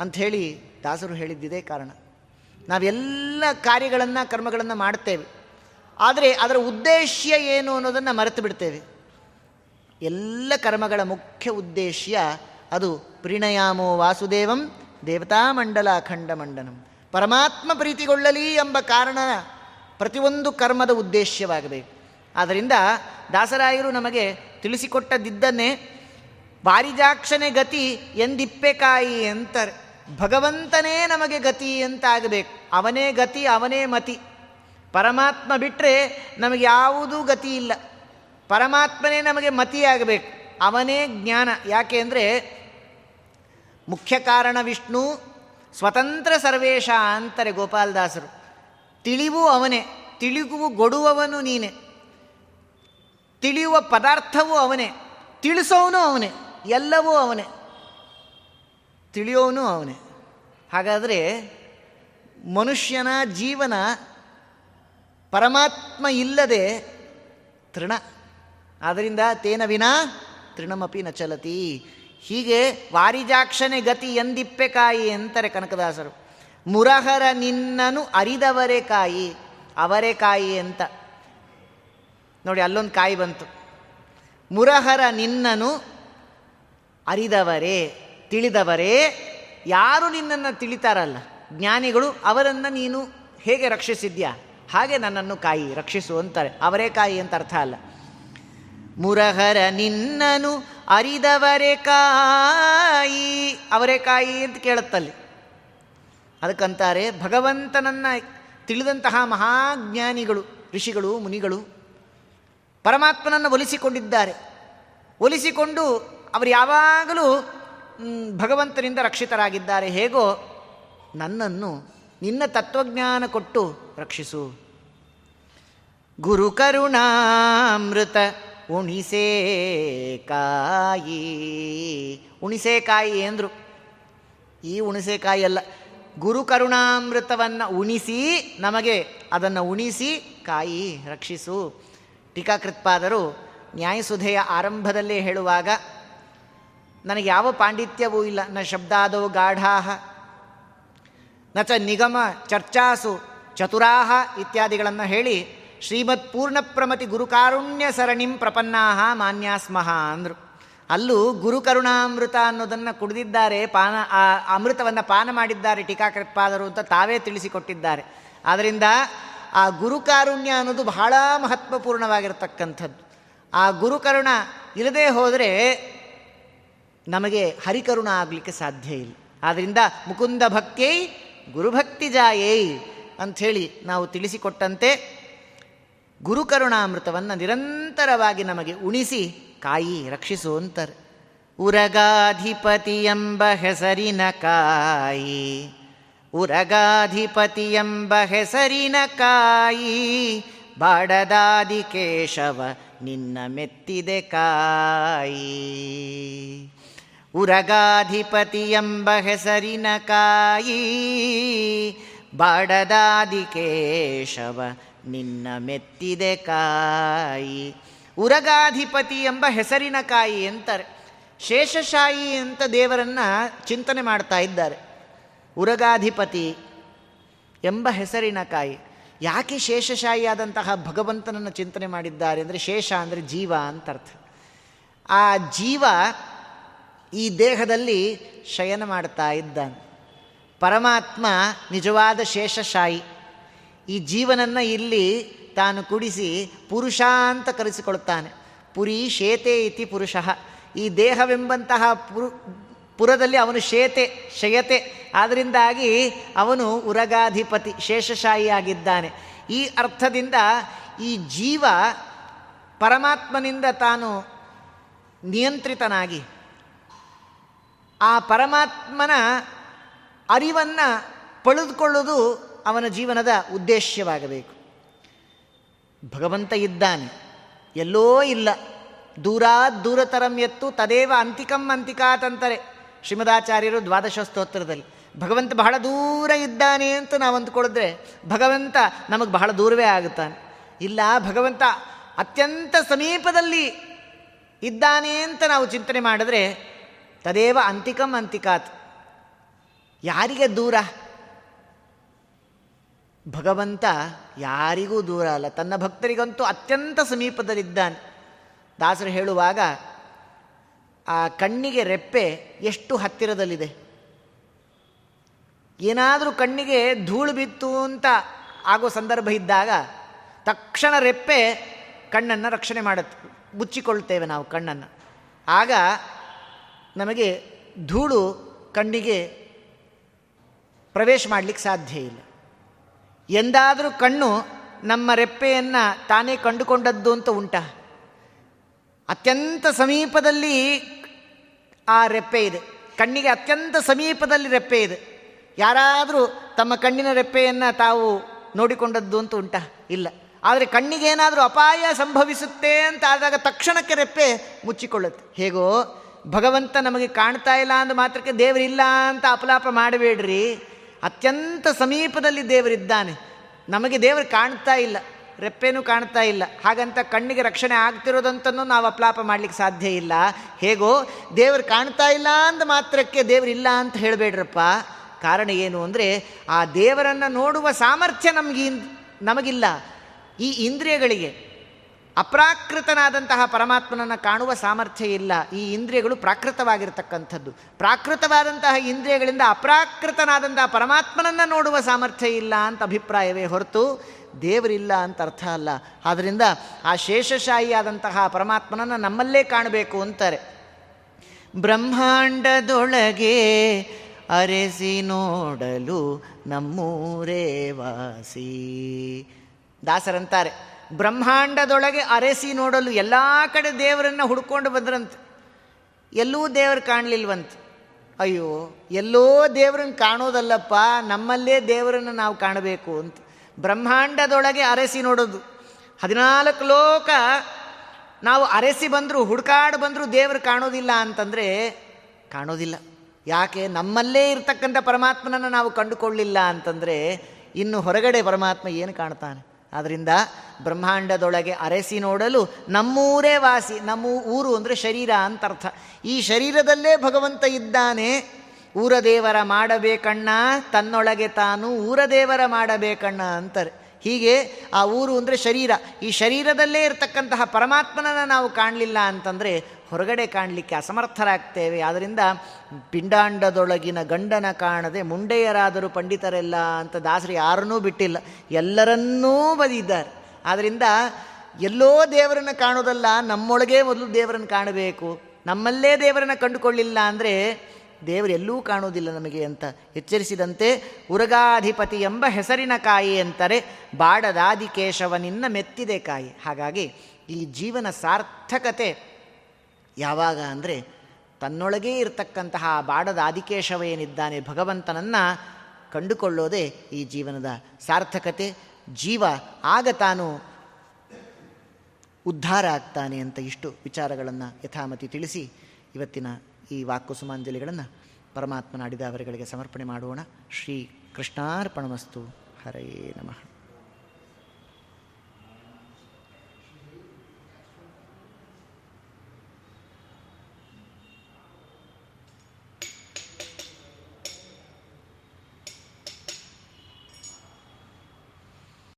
ಅಂಥೇಳಿ ದಾಸರು ಹೇಳಿದ್ದಿದೆ ಕಾರಣ. ನಾವೆಲ್ಲ ಕಾರ್ಯಗಳನ್ನು, ಕರ್ಮಗಳನ್ನು ಮಾಡ್ತೇವೆ ಆದರೆ ಅದರ ಉದ್ದೇಶ ಏನು ಅನ್ನೋದನ್ನು ಮರೆತು ಬಿಡ್ತೇವೆ. ಎಲ್ಲ ಕರ್ಮಗಳ ಮುಖ್ಯ ಉದ್ದೇಶ ಅದು ಪ್ರಿಣಯಾಮೋ ವಾಸುದೇವಂ ದೇವತಾಮಂಡಲ ಅಖಂಡ ಮಂಡನಂ. ಪರಮಾತ್ಮ ಪ್ರೀತಿಗೊಳ್ಳಲಿ ಎಂಬ ಕಾರಣ ಪ್ರತಿಯೊಂದು ಕರ್ಮದ ಉದ್ದೇಶವಾಗಬೇಕು ಆದ್ದರಿಂದ ದಾಸರಾಯರು ನಮಗೆ ತಿಳಿಸಿಕೊಟ್ಟದಿದ್ದನ್ನೇ ಪಾರಿಜಾಕ್ಷನೆ ಗತಿ ಎಂದಿಪ್ಪೆಕಾಯಿ ಅಂತಾರೆ ಭಗವಂತನೇ ನಮಗೆ ಗತಿ ಅಂತಾಗಬೇಕು ಅವನೇ ಗತಿ, ಅವನೇ ಮತಿ. ಪರಮಾತ್ಮ ಬಿಟ್ಟರೆ ನಮಗೆ ಯಾವುದೂ ಗತಿ ಇಲ್ಲ. ಪರಮಾತ್ಮನೇ ನಮಗೆ ಮತಿಯಾಗಬೇಕು. ಅವನೇ ಜ್ಞಾನ. ಯಾಕೆ ಅಂದರೆ ಮುಖ್ಯ ಕಾರಣ ವಿಷ್ಣು, ಸ್ವತಂತ್ರ ಸರ್ವೇಶ ಅಂತಾರೆ ಗೋಪಾಲದಾಸರು. ತಿಳಿವು ಅವನೇ ತಿಳಿಗುವು ಗೊಡುವವನು ನೀನೆ. ತಿಳಿಯುವ ಪದಾರ್ಥವೂ ಅವನೇ ತಿಳಿಸೋನು ಅವನೇ, ಎಲ್ಲವೂ ಅವನೇ ತಿಳಿಯೋನು ಅವನೇ. ಹಾಗಾದರೆ ಮನುಷ್ಯನ ಜೀವನ ಪರಮಾತ್ಮ ಇಲ್ಲದೆ ತೃಣ. ಆದ್ದರಿಂದ ತೇನ ವಿನಾ ತೃಣಮಪಿ ನ ಚಲತಿ ಹೀಗೆ ವಾರಿಜಾಕ್ಷನೆ ಗತಿ ಎಂದಿಪ್ಪೆ ಕಾಯಿ ಅಂತಾರೆ ಕನಕದಾಸರು. ಮುರಹರ ನಿನ್ನನು ಅರಿದವರೇ ಕಾಯಿ, ಅವರೇ ಕಾಯಿ ಅಂತ. ನೋಡಿ, ಅಲ್ಲೊಂದು ಕಾಯಿ ಬಂತು. ಮುರಹರ ನಿನ್ನನು ಅರಿದವರೇ, ತಿಳಿದವರೇ, ಯಾರು ನಿನ್ನನ್ನು ತಿಳಿತಾರಲ್ಲ? ಜ್ಞಾನಿಗಳು ಅವರನ್ನು ನೀನು ಹೇಗೆ ರಕ್ಷಿಸಿದ್ಯಾ? ಹಾಗೆ ನನ್ನನ್ನು ಕಾಯಿ ರಕ್ಷಿಸು ಅಂತಾರೆ. ಅವರೇ ಕಾಯಿ ಅಂತ ಅರ್ಥ ಅಲ್ಲ. ಮುರಹರ ನಿನ್ನನು ಅರಿದವರೇ ಕಾಯಿ, ಅವರೇ ಕಾಯಿ ಅಂತ ಕೇಳುತ್ತಲ್ಲಿ. ಅದಕ್ಕಂತಾರೆ, ಭಗವಂತನನ್ನು ತಿಳಿದಂತಹ ಮಹಾಜ್ಞಾನಿಗಳು, ಋಷಿಗಳು, ಮುನಿಗಳು ಪರಮಾತ್ಮನನ್ನು ಒಲಿಸಿಕೊಂಡಿದ್ದಾರೆ. ಒಲಿಸಿಕೊಂಡು ಅವರು ಯಾವಾಗಲೂ ಭಗವಂತನಿಂದ ರಕ್ಷಿತರಾಗಿದ್ದಾರೆ. ಹೇಗೋ, ನನ್ನನ್ನು, ನಿನ್ನ ತತ್ವಜ್ಞಾನ ಕೊಟ್ಟು ರಕ್ಷಿಸು. ಗುರು ಕರುಣಾಮೃತ ಉಣಿಸೇ ಕಾಯಿ ಉಣಿಸೇ ಕಾಯಿ ಅಂದರು. ಈ ಉಣಿಸೇಕಾಯಿ ಅಲ್ಲ, ಗುರು ಕರುಣಾಮೃತವನ್ನು ಉಣಿಸಿ, ನಮಗೆ ಅದನ್ನು ಉಣಿಸಿ, ಕಾಯಿ ರಕ್ಷಿಸು. ಟೀಕಾಕೃತ್ಪಾದರು ನ್ಯಾಯಸುಧೆಯ ಆರಂಭದಲ್ಲೇ ಹೇಳುವಾಗ, ನನಗೆ ಯಾವ ಪಾಂಡಿತ್ಯವೂ ಇಲ್ಲ, ನ ಶಬ್ದಾದೋ ಗಾಢಾಹ, ನ ಚ ನಿಗಮ ಚರ್ಚಾಸು ಚತುರಾಹ ಇತ್ಯಾದಿಗಳನ್ನು ಹೇಳಿ ಶ್ರೀಮತ್ ಪೂರ್ಣಪ್ರಮತಿ ಗುರುಕಾರುಣ್ಯ ಸರಣಿಂ ಪ್ರಪನ್ನಾಹ ಮಾನ್ಯಾಸ್ಮಹ ಅಂದರು. ಅಲ್ಲೂ ಗುರುಕರುಣಾಮೃತ ಅನ್ನೋದನ್ನು ಕುಡಿದಿದ್ದಾರೆ, ಪಾನ, ಆ ಅಮೃತವನ್ನು ಪಾನ ಮಾಡಿದ್ದಾರೆ ಟೀಕಾಕೃತ್ಪಾದರು ಅಂತ ತಾವೇ ತಿಳಿಸಿಕೊಟ್ಟಿದ್ದಾರೆ. ಆದ್ದರಿಂದ ಆ ಗುರುಕಾರುಣ್ಯ ಅನ್ನೋದು ಬಹಳ ಮಹತ್ವಪೂರ್ಣವಾಗಿರತಕ್ಕಂಥದ್ದು. ಆ ಗುರುಕರುಣ ಇಲ್ಲದೆ ಹೋದರೆ ನಮಗೆ ಹರಿಕರುಣ ಆಗಲಿಕ್ಕೆ ಸಾಧ್ಯ ಇಲ್ಲ. ಆದ್ದರಿಂದ ಮುಕುಂದ ಭಕ್ತಿಯೈ ಗುರುಭಕ್ತಿ ಜಾಯೈ ಅಂಥೇಳಿ ನಾವು ತಿಳಿಸಿಕೊಟ್ಟಂತೆ ಗುರುಕರುಣಾಮೃತವನ್ನು ನಿರಂತರವಾಗಿ ನಮಗೆ ಉಣಿಸಿ ಕಾಯಿ ರಕ್ಷಿಸು ಅಂತಾರೆ. ಉರಗಾಧಿಪತಿ ಎಂಬ ಹೆಸರಿನ ಕಾಯಿ. ಉರಗಾಧಿಪತಿ ಎಂಬ ಹೆಸರಿನ ಕಾಯಿ, ಬಾಡದಾದಿ ಕೇಶವ ನಿನ್ನ ಮೆತ್ತಿದೆ ಕಾಯಿ. ಉರಗಾಧಿಪತಿ ಎಂಬ ಹೆಸರಿನ ಕಾಯಿ, ಬಾಡದಾದಿ ಕೇಶವ ನಿನ್ನ ಮೆತ್ತಿದೆ ಕಾಯಿ. ಉರಗಾಧಿಪತಿ ಎಂಬ ಹೆಸರಿನ ಕಾಯಿ ಅಂತಾರೆ ಶೇಷಶಾಯಿ ಅಂತ ದೇವರನ್ನ ಚಿಂತನೆ ಮಾಡ್ತಾ ಇದ್ದಾರೆ. ಉರಗಾಧಿಪತಿ ಎಂಬ ಹೆಸರಿನ ಕಾಯಿ. ಯಾಕೆ ಶೇಷಶಾಹಿಯಾದಂತಹ ಭಗವಂತನನ್ನು ಚಿಂತನೆ ಮಾಡಿದ್ದಾರೆ ಅಂದರೆ ಶೇಷ ಅಂದರೆ ಜೀವ ಅಂತ ಅರ್ಥ. ಆ ಜೀವ ಈ ದೇಹದಲ್ಲಿ ಶಯನ ಮಾಡ್ತಾ ಇದ್ದಾನೆ. ಪರಮಾತ್ಮ ನಿಜವಾದ ಶೇಷಶಾಯಿ. ಈ ಜೀವನನ್ನು ಇಲ್ಲಿ ತಾನು ಕುಡಿಸಿ ಪುರುಷ ಅಂತ ಕರೆಸಿಕೊಳ್ತಾನೆ. ಪುರಿ ಶೇತೆ ಇತಿ ಪುರುಷ. ಈ ದೇಹವೆಂಬಂತಹ ಪುರು ಪುರದಲ್ಲಿ ಅವನು ಶೇತೆ ಶಯತೆ. ಆದ್ದರಿಂದಾಗಿ ಅವನು ಉರಗಾಧಿಪತಿ ಶೇಷಶಾಹಿಯಾಗಿದ್ದಾನೆ ಈ ಅರ್ಥದಿಂದ ಈ ಜೀವ ಪರಮಾತ್ಮನಿಂದ ತಾನು ನಿಯಂತ್ರಿತನಾಗಿ, ಆ ಪರಮಾತ್ಮನ ಅರಿವನ್ನು ಪಡೆದುಕೊಳ್ಳುವುದು ಅವನ ಜೀವನದ ಉದ್ದೇಶವಾಗಬೇಕು ಭಗವಂತ ಇದ್ದಾನೆ. ಎಲ್ಲೋ ಇಲ್ಲ. ದೂರಾತ್ ದೂರತರಂ ಎತ್ತು ತದೇವ ಅಂತಿಕಂ ಅಂತಿಕಾತಂತಾರೆ ಶ್ರೀಮದಾಚಾರ್ಯರು ದ್ವಾದಶ ಸ್ತೋತ್ರದಲ್ಲಿ ಭಗವಂತ ಬಹಳ ದೂರ ಇದ್ದಾನೆ ಅಂತ ನಾವು ಅಂದ್ಕೊಳಿದ್ರೆ ಭಗವಂತ ನಮಗೆ ಬಹಳ ದೂರವೇ ಆಗುತ್ತಾನೆ. ಇಲ್ಲ, ಭಗವಂತ ಅತ್ಯಂತ ಸಮೀಪದಲ್ಲಿ ಇದ್ದಾನೆ ಅಂತ ನಾವು ಚಿಂತನೆ ಮಾಡಿದ್ರೆ ತದೇವ ಅಂತಿಕಂ ಅಂತಿಕಾತ್. ಯಾರಿಗೆ ದೂರ? ಭಗವಂತ ಯಾರಿಗೂ ದೂರ ಅಲ್ಲ. ತನ್ನ ಭಕ್ತರಿಗಂತೂ ಅತ್ಯಂತ ಸಮೀಪದಲ್ಲಿದ್ದಾನೆ. ದಾಸರು ಹೇಳುವಾಗ ಆ ಕಣ್ಣಿಗೆ ರೆಪ್ಪೆ ಎಷ್ಟು ಹತ್ತಿರದಲ್ಲಿದೆ? ಏನಾದರೂ ಕಣ್ಣಿಗೆ ಧೂಳು ಬಿತ್ತು ಅಂತ ಆಗೋ ಸಂದರ್ಭ ಇದ್ದಾಗ ತಕ್ಷಣ ರೆಪ್ಪೆ ಕಣ್ಣನ್ನು ರಕ್ಷಣೆ ಮಾಡುತ್ತೆ. ಮುಚ್ಚಿಕೊಳ್ತೇವೆ ನಾವು ಕಣ್ಣನ್ನು. ಆಗ ನಮಗೆ ಧೂಳು ಕಣ್ಣಿಗೆ ಪ್ರವೇಶ ಮಾಡಲಿಕ್ಕೆ ಸಾಧ್ಯ ಇಲ್ಲ. ಎಂದಾದರೂ ಕಣ್ಣು ನಮ್ಮ ರೆಪ್ಪೆಯನ್ನು ತಾನೇ ಕಂಡುಕೊಂಡದ್ದು ಅಂತ ಉಂಟ? ಅತ್ಯಂತ ಸಮೀಪದಲ್ಲಿ ಆ ರೆಪ್ಪೆ ಇದೆ. ಕಣ್ಣಿಗೆ ಅತ್ಯಂತ ಸಮೀಪದಲ್ಲಿ ರೆಪ್ಪೆ ಇದೆ. ಯಾರಾದರೂ ತಮ್ಮ ಕಣ್ಣಿನ ರೆಪ್ಪೆಯನ್ನು ತಾವು ನೋಡಿಕೊಂಡದ್ದು ಅಂತ ಉಂಟ? ಇಲ್ಲ. ಆದರೆ ಕಣ್ಣಿಗೇನಾದರೂ ಅಪಾಯ ಸಂಭವಿಸುತ್ತೆ ಅಂತ ಆದಾಗ ತಕ್ಷಣಕ್ಕೆ ರೆಪ್ಪೆ ಮುಚ್ಚಿಕೊಳ್ಳುತ್ತೆ. ಹೇಗೋ, ಭಗವಂತ ನಮಗೆ ಕಾಣ್ತಾ ಇಲ್ಲ ಅಂದ ಮಾತ್ರಕ್ಕೆ ದೇವರಿಲ್ಲ ಅಂತ ಅಪಲಾಪ ಮಾಡಬೇಡ್ರಿ. ಅತ್ಯಂತ ಸಮೀಪದಲ್ಲಿ ದೇವರಿದ್ದಾನೆ. ನಮಗೆ ದೇವರು ಕಾಣ್ತಾ ಇಲ್ಲ. ರೆಪ್ಪೇನೂ ಕಾಣ್ತಾ ಇಲ್ಲ. ಹಾಗಂತ ಕಣ್ಣಿಗೆ ರಕ್ಷಣೆ ಆಗ್ತಿರೋದಂತನೂ ನಾವು ಅಪ್ಲಾಪ ಮಾಡ್ಲಿಕ್ಕೆ ಸಾಧ್ಯ ಇಲ್ಲ. ಹೇಗೋ, ದೇವರು ಕಾಣ್ತಾ ಇಲ್ಲ ಅಂದ ಮಾತ್ರಕ್ಕೆ ದೇವರಿಲ್ಲ ಅಂತ ಹೇಳಬೇಡ್ರಪ್ಪ. ಕಾರಣ ಏನು ಅಂದರೆ, ಆ ದೇವರನ್ನು ನೋಡುವ ಸಾಮರ್ಥ್ಯ ನಮಗೆ ನಮಗಿಲ್ಲ. ಈ ಇಂದ್ರಿಯಗಳಿಗೆ ಅಪ್ರಾಕೃತನಾದಂತಹ ಪರಮಾತ್ಮನನ್ನು ಕಾಣುವ ಸಾಮರ್ಥ್ಯ ಇಲ್ಲ. ಈ ಇಂದ್ರಿಯಗಳು ಪ್ರಾಕೃತವಾಗಿರ್ತಕ್ಕಂಥದ್ದು. ಪ್ರಾಕೃತವಾದಂತಹ ಇಂದ್ರಿಯಗಳಿಂದ ಅಪ್ರಾಕೃತನಾದಂತಹ ಪರಮಾತ್ಮನನ್ನು ನೋಡುವ ಸಾಮರ್ಥ್ಯ ಇಲ್ಲ ಅಂತ ಅಭಿಪ್ರಾಯವೇ ಹೊರತು ದೇವರಿಲ್ಲ ಅಂತ ಅರ್ಥ ಅಲ್ಲ. ಆದ್ದರಿಂದ ಆ ಶೇಷಶಾಹಿಯಾದಂತಹ ಪರಮಾತ್ಮನನ್ನು ನಮ್ಮಲ್ಲೇ ಕಾಣಬೇಕು ಅಂತಾರೆ. ಬ್ರಹ್ಮಾಂಡದೊಳಗೆ ಅರೆಸಿ ನೋಡಲು ನಮ್ಮೂರೇ ವಾಸಿ. ದಾಸರಂತಾರೆ, ಬ್ರಹ್ಮಾಂಡದೊಳಗೆ ಅರೆಸಿ ನೋಡಲು ಎಲ್ಲ ಕಡೆ ದೇವರನ್ನು ಹುಡ್ಕೊಂಡು ಬಂದ್ರಂತೆ. ಎಲ್ಲೂ ದೇವರು ಕಾಣಲಿಲ್ವಂತೆ. ಅಯ್ಯೋ, ಎಲ್ಲೋ ದೇವರನ್ನು ಕಾಣೋದಲ್ಲಪ್ಪ, ನಮ್ಮಲ್ಲೇ ದೇವರನ್ನು ನಾವು ಕಾಣಬೇಕು ಅಂತ. ಬ್ರಹ್ಮಾಂಡದೊಳಗೆ ಅರೆಸಿ ನೋಡೋದು. ಹದಿನಾಲ್ಕು ಲೋಕ ನಾವು ಅರೆಸಿ ಬಂದರೂ, ಹುಡುಕಾಡು ಬಂದರೂ ದೇವರು ಕಾಣೋದಿಲ್ಲ ಅಂತಂದರೆ ಕಾಣೋದಿಲ್ಲ. ಯಾಕೆ? ನಮ್ಮಲ್ಲೇ ಇರತಕ್ಕಂಥ ಪರಮಾತ್ಮನನ್ನು ನಾವು ಕಂಡುಕೊಳ್ಳಿಲ್ಲ ಅಂತಂದರೆ ಇನ್ನು ಹೊರಗಡೆ ಪರಮಾತ್ಮ ಏನು ಕಾಣ್ತಾನೆ? ಆದ್ದರಿಂದ ಬ್ರಹ್ಮಾಂಡದೊಳಗೆ ಅರೆಸಿ ನೋಡಲು ನಮ್ಮೂರೇ ವಾಸಿ, ನಮ್ಮ ಊರು ಅಂದರೆ ಶರೀರ ಅಂತ ಅರ್ಥ. ಈ ಶರೀರದಲ್ಲೇ ಭಗವಂತ ಇದ್ದಾನೆ ಊರದೇವರ ಮಾಡಬೇಕಣ್ಣ, ತನ್ನೊಳಗೆ ತಾನು ಊರದೇವರ ಮಾಡಬೇಕಣ್ಣ ಅಂತಾರೆ. ಹೀಗೆ ಆ ಊರು ಅಂದರೆ ಶರೀರ. ಈ ಶರೀರದಲ್ಲೇ ಇರತಕ್ಕಂತಹ ಪರಮಾತ್ಮನನ್ನು ನಾವು ಕಾಣಲಿಲ್ಲ ಅಂತಂದರೆ ಹೊರಗಡೆ ಕಾಣಲಿಕ್ಕೆ ಅಸಮರ್ಥರಾಗ್ತೇವೆ. ಆದ್ದರಿಂದ ಪಿಂಡಾಂಡದೊಳಗಿನ ಗಂಡನ ಕಾಣದೆ ಮುಂಡೆಯರಾದರೂ ಪಂಡಿತರೆಲ್ಲ ಅಂತ ದಾಸರು ಯಾರನ್ನೂ ಬಿಟ್ಟಿಲ್ಲ. ಎಲ್ಲರನ್ನೂ ಬದಿದ್ದಾರೆ. ಆದ್ದರಿಂದ ಎಲ್ಲೋ ದೇವರನ್ನು ಕಾಣೋದಲ್ಲ, ನಮ್ಮೊಳಗೇ ಮೊದಲು ದೇವರನ್ನು ಕಾಣಬೇಕು. ನಮ್ಮಲ್ಲೇ ದೇವರನ್ನು ಕಂಡುಕೊಳ್ಳಿಲ್ಲ ಅಂದರೆ ದೇವರು ಎಲ್ಲೂ ಕಾಣುವುದಿಲ್ಲ ನಮಗೆ ಅಂತ ಎಚ್ಚರಿಸಿದಂತೆ ಉರಗಾಧಿಪತಿ ಎಂಬ ಹೆಸರಿನ ಕಾಯಿ ಅಂತಾರೆ ಬಾಡದಾದಿ ಕೇಶವನಿನ್ನ ಮೆತ್ತಿದೆ ಕಾಯಿ. ಹಾಗಾಗಿ ಈ ಜೀವನ ಸಾರ್ಥಕತೆ ಯಾವಾಗ ಅಂದರೆ ತನ್ನೊಳಗೇ ಇರತಕ್ಕಂತಹ ಬಾಡದ ಆದಿಕೇಶವ ಏನಿದ್ದಾನೆ ಭಗವಂತನನ್ನು ಕಂಡುಕೊಳ್ಳೋದೇ ಈ ಜೀವನದ ಸಾರ್ಥಕತೆ. ಜೀವ ಆಗ ತಾನು ಉದ್ಧಾರ ಆಗ್ತಾನೆ ಅಂತ ಇಷ್ಟು ವಿಚಾರಗಳನ್ನು ಯಥಾಮತಿ ತಿಳಿಸಿ ಇವತ್ತಿನ ಈ ವಾಕುಸುಮಾಂಜಲಿಗಳನ್ನು ಪರಮಾತ್ಮನ ಅಡಿದ ಅವರುಗಳಿಗೆ ಸಮರ್ಪಣೆ ಮಾಡೋಣ ಶ್ರೀ ಕೃಷ್ಣಾರ್ಪಣಮಸ್ತು. ಹರೇ ನಮಃ.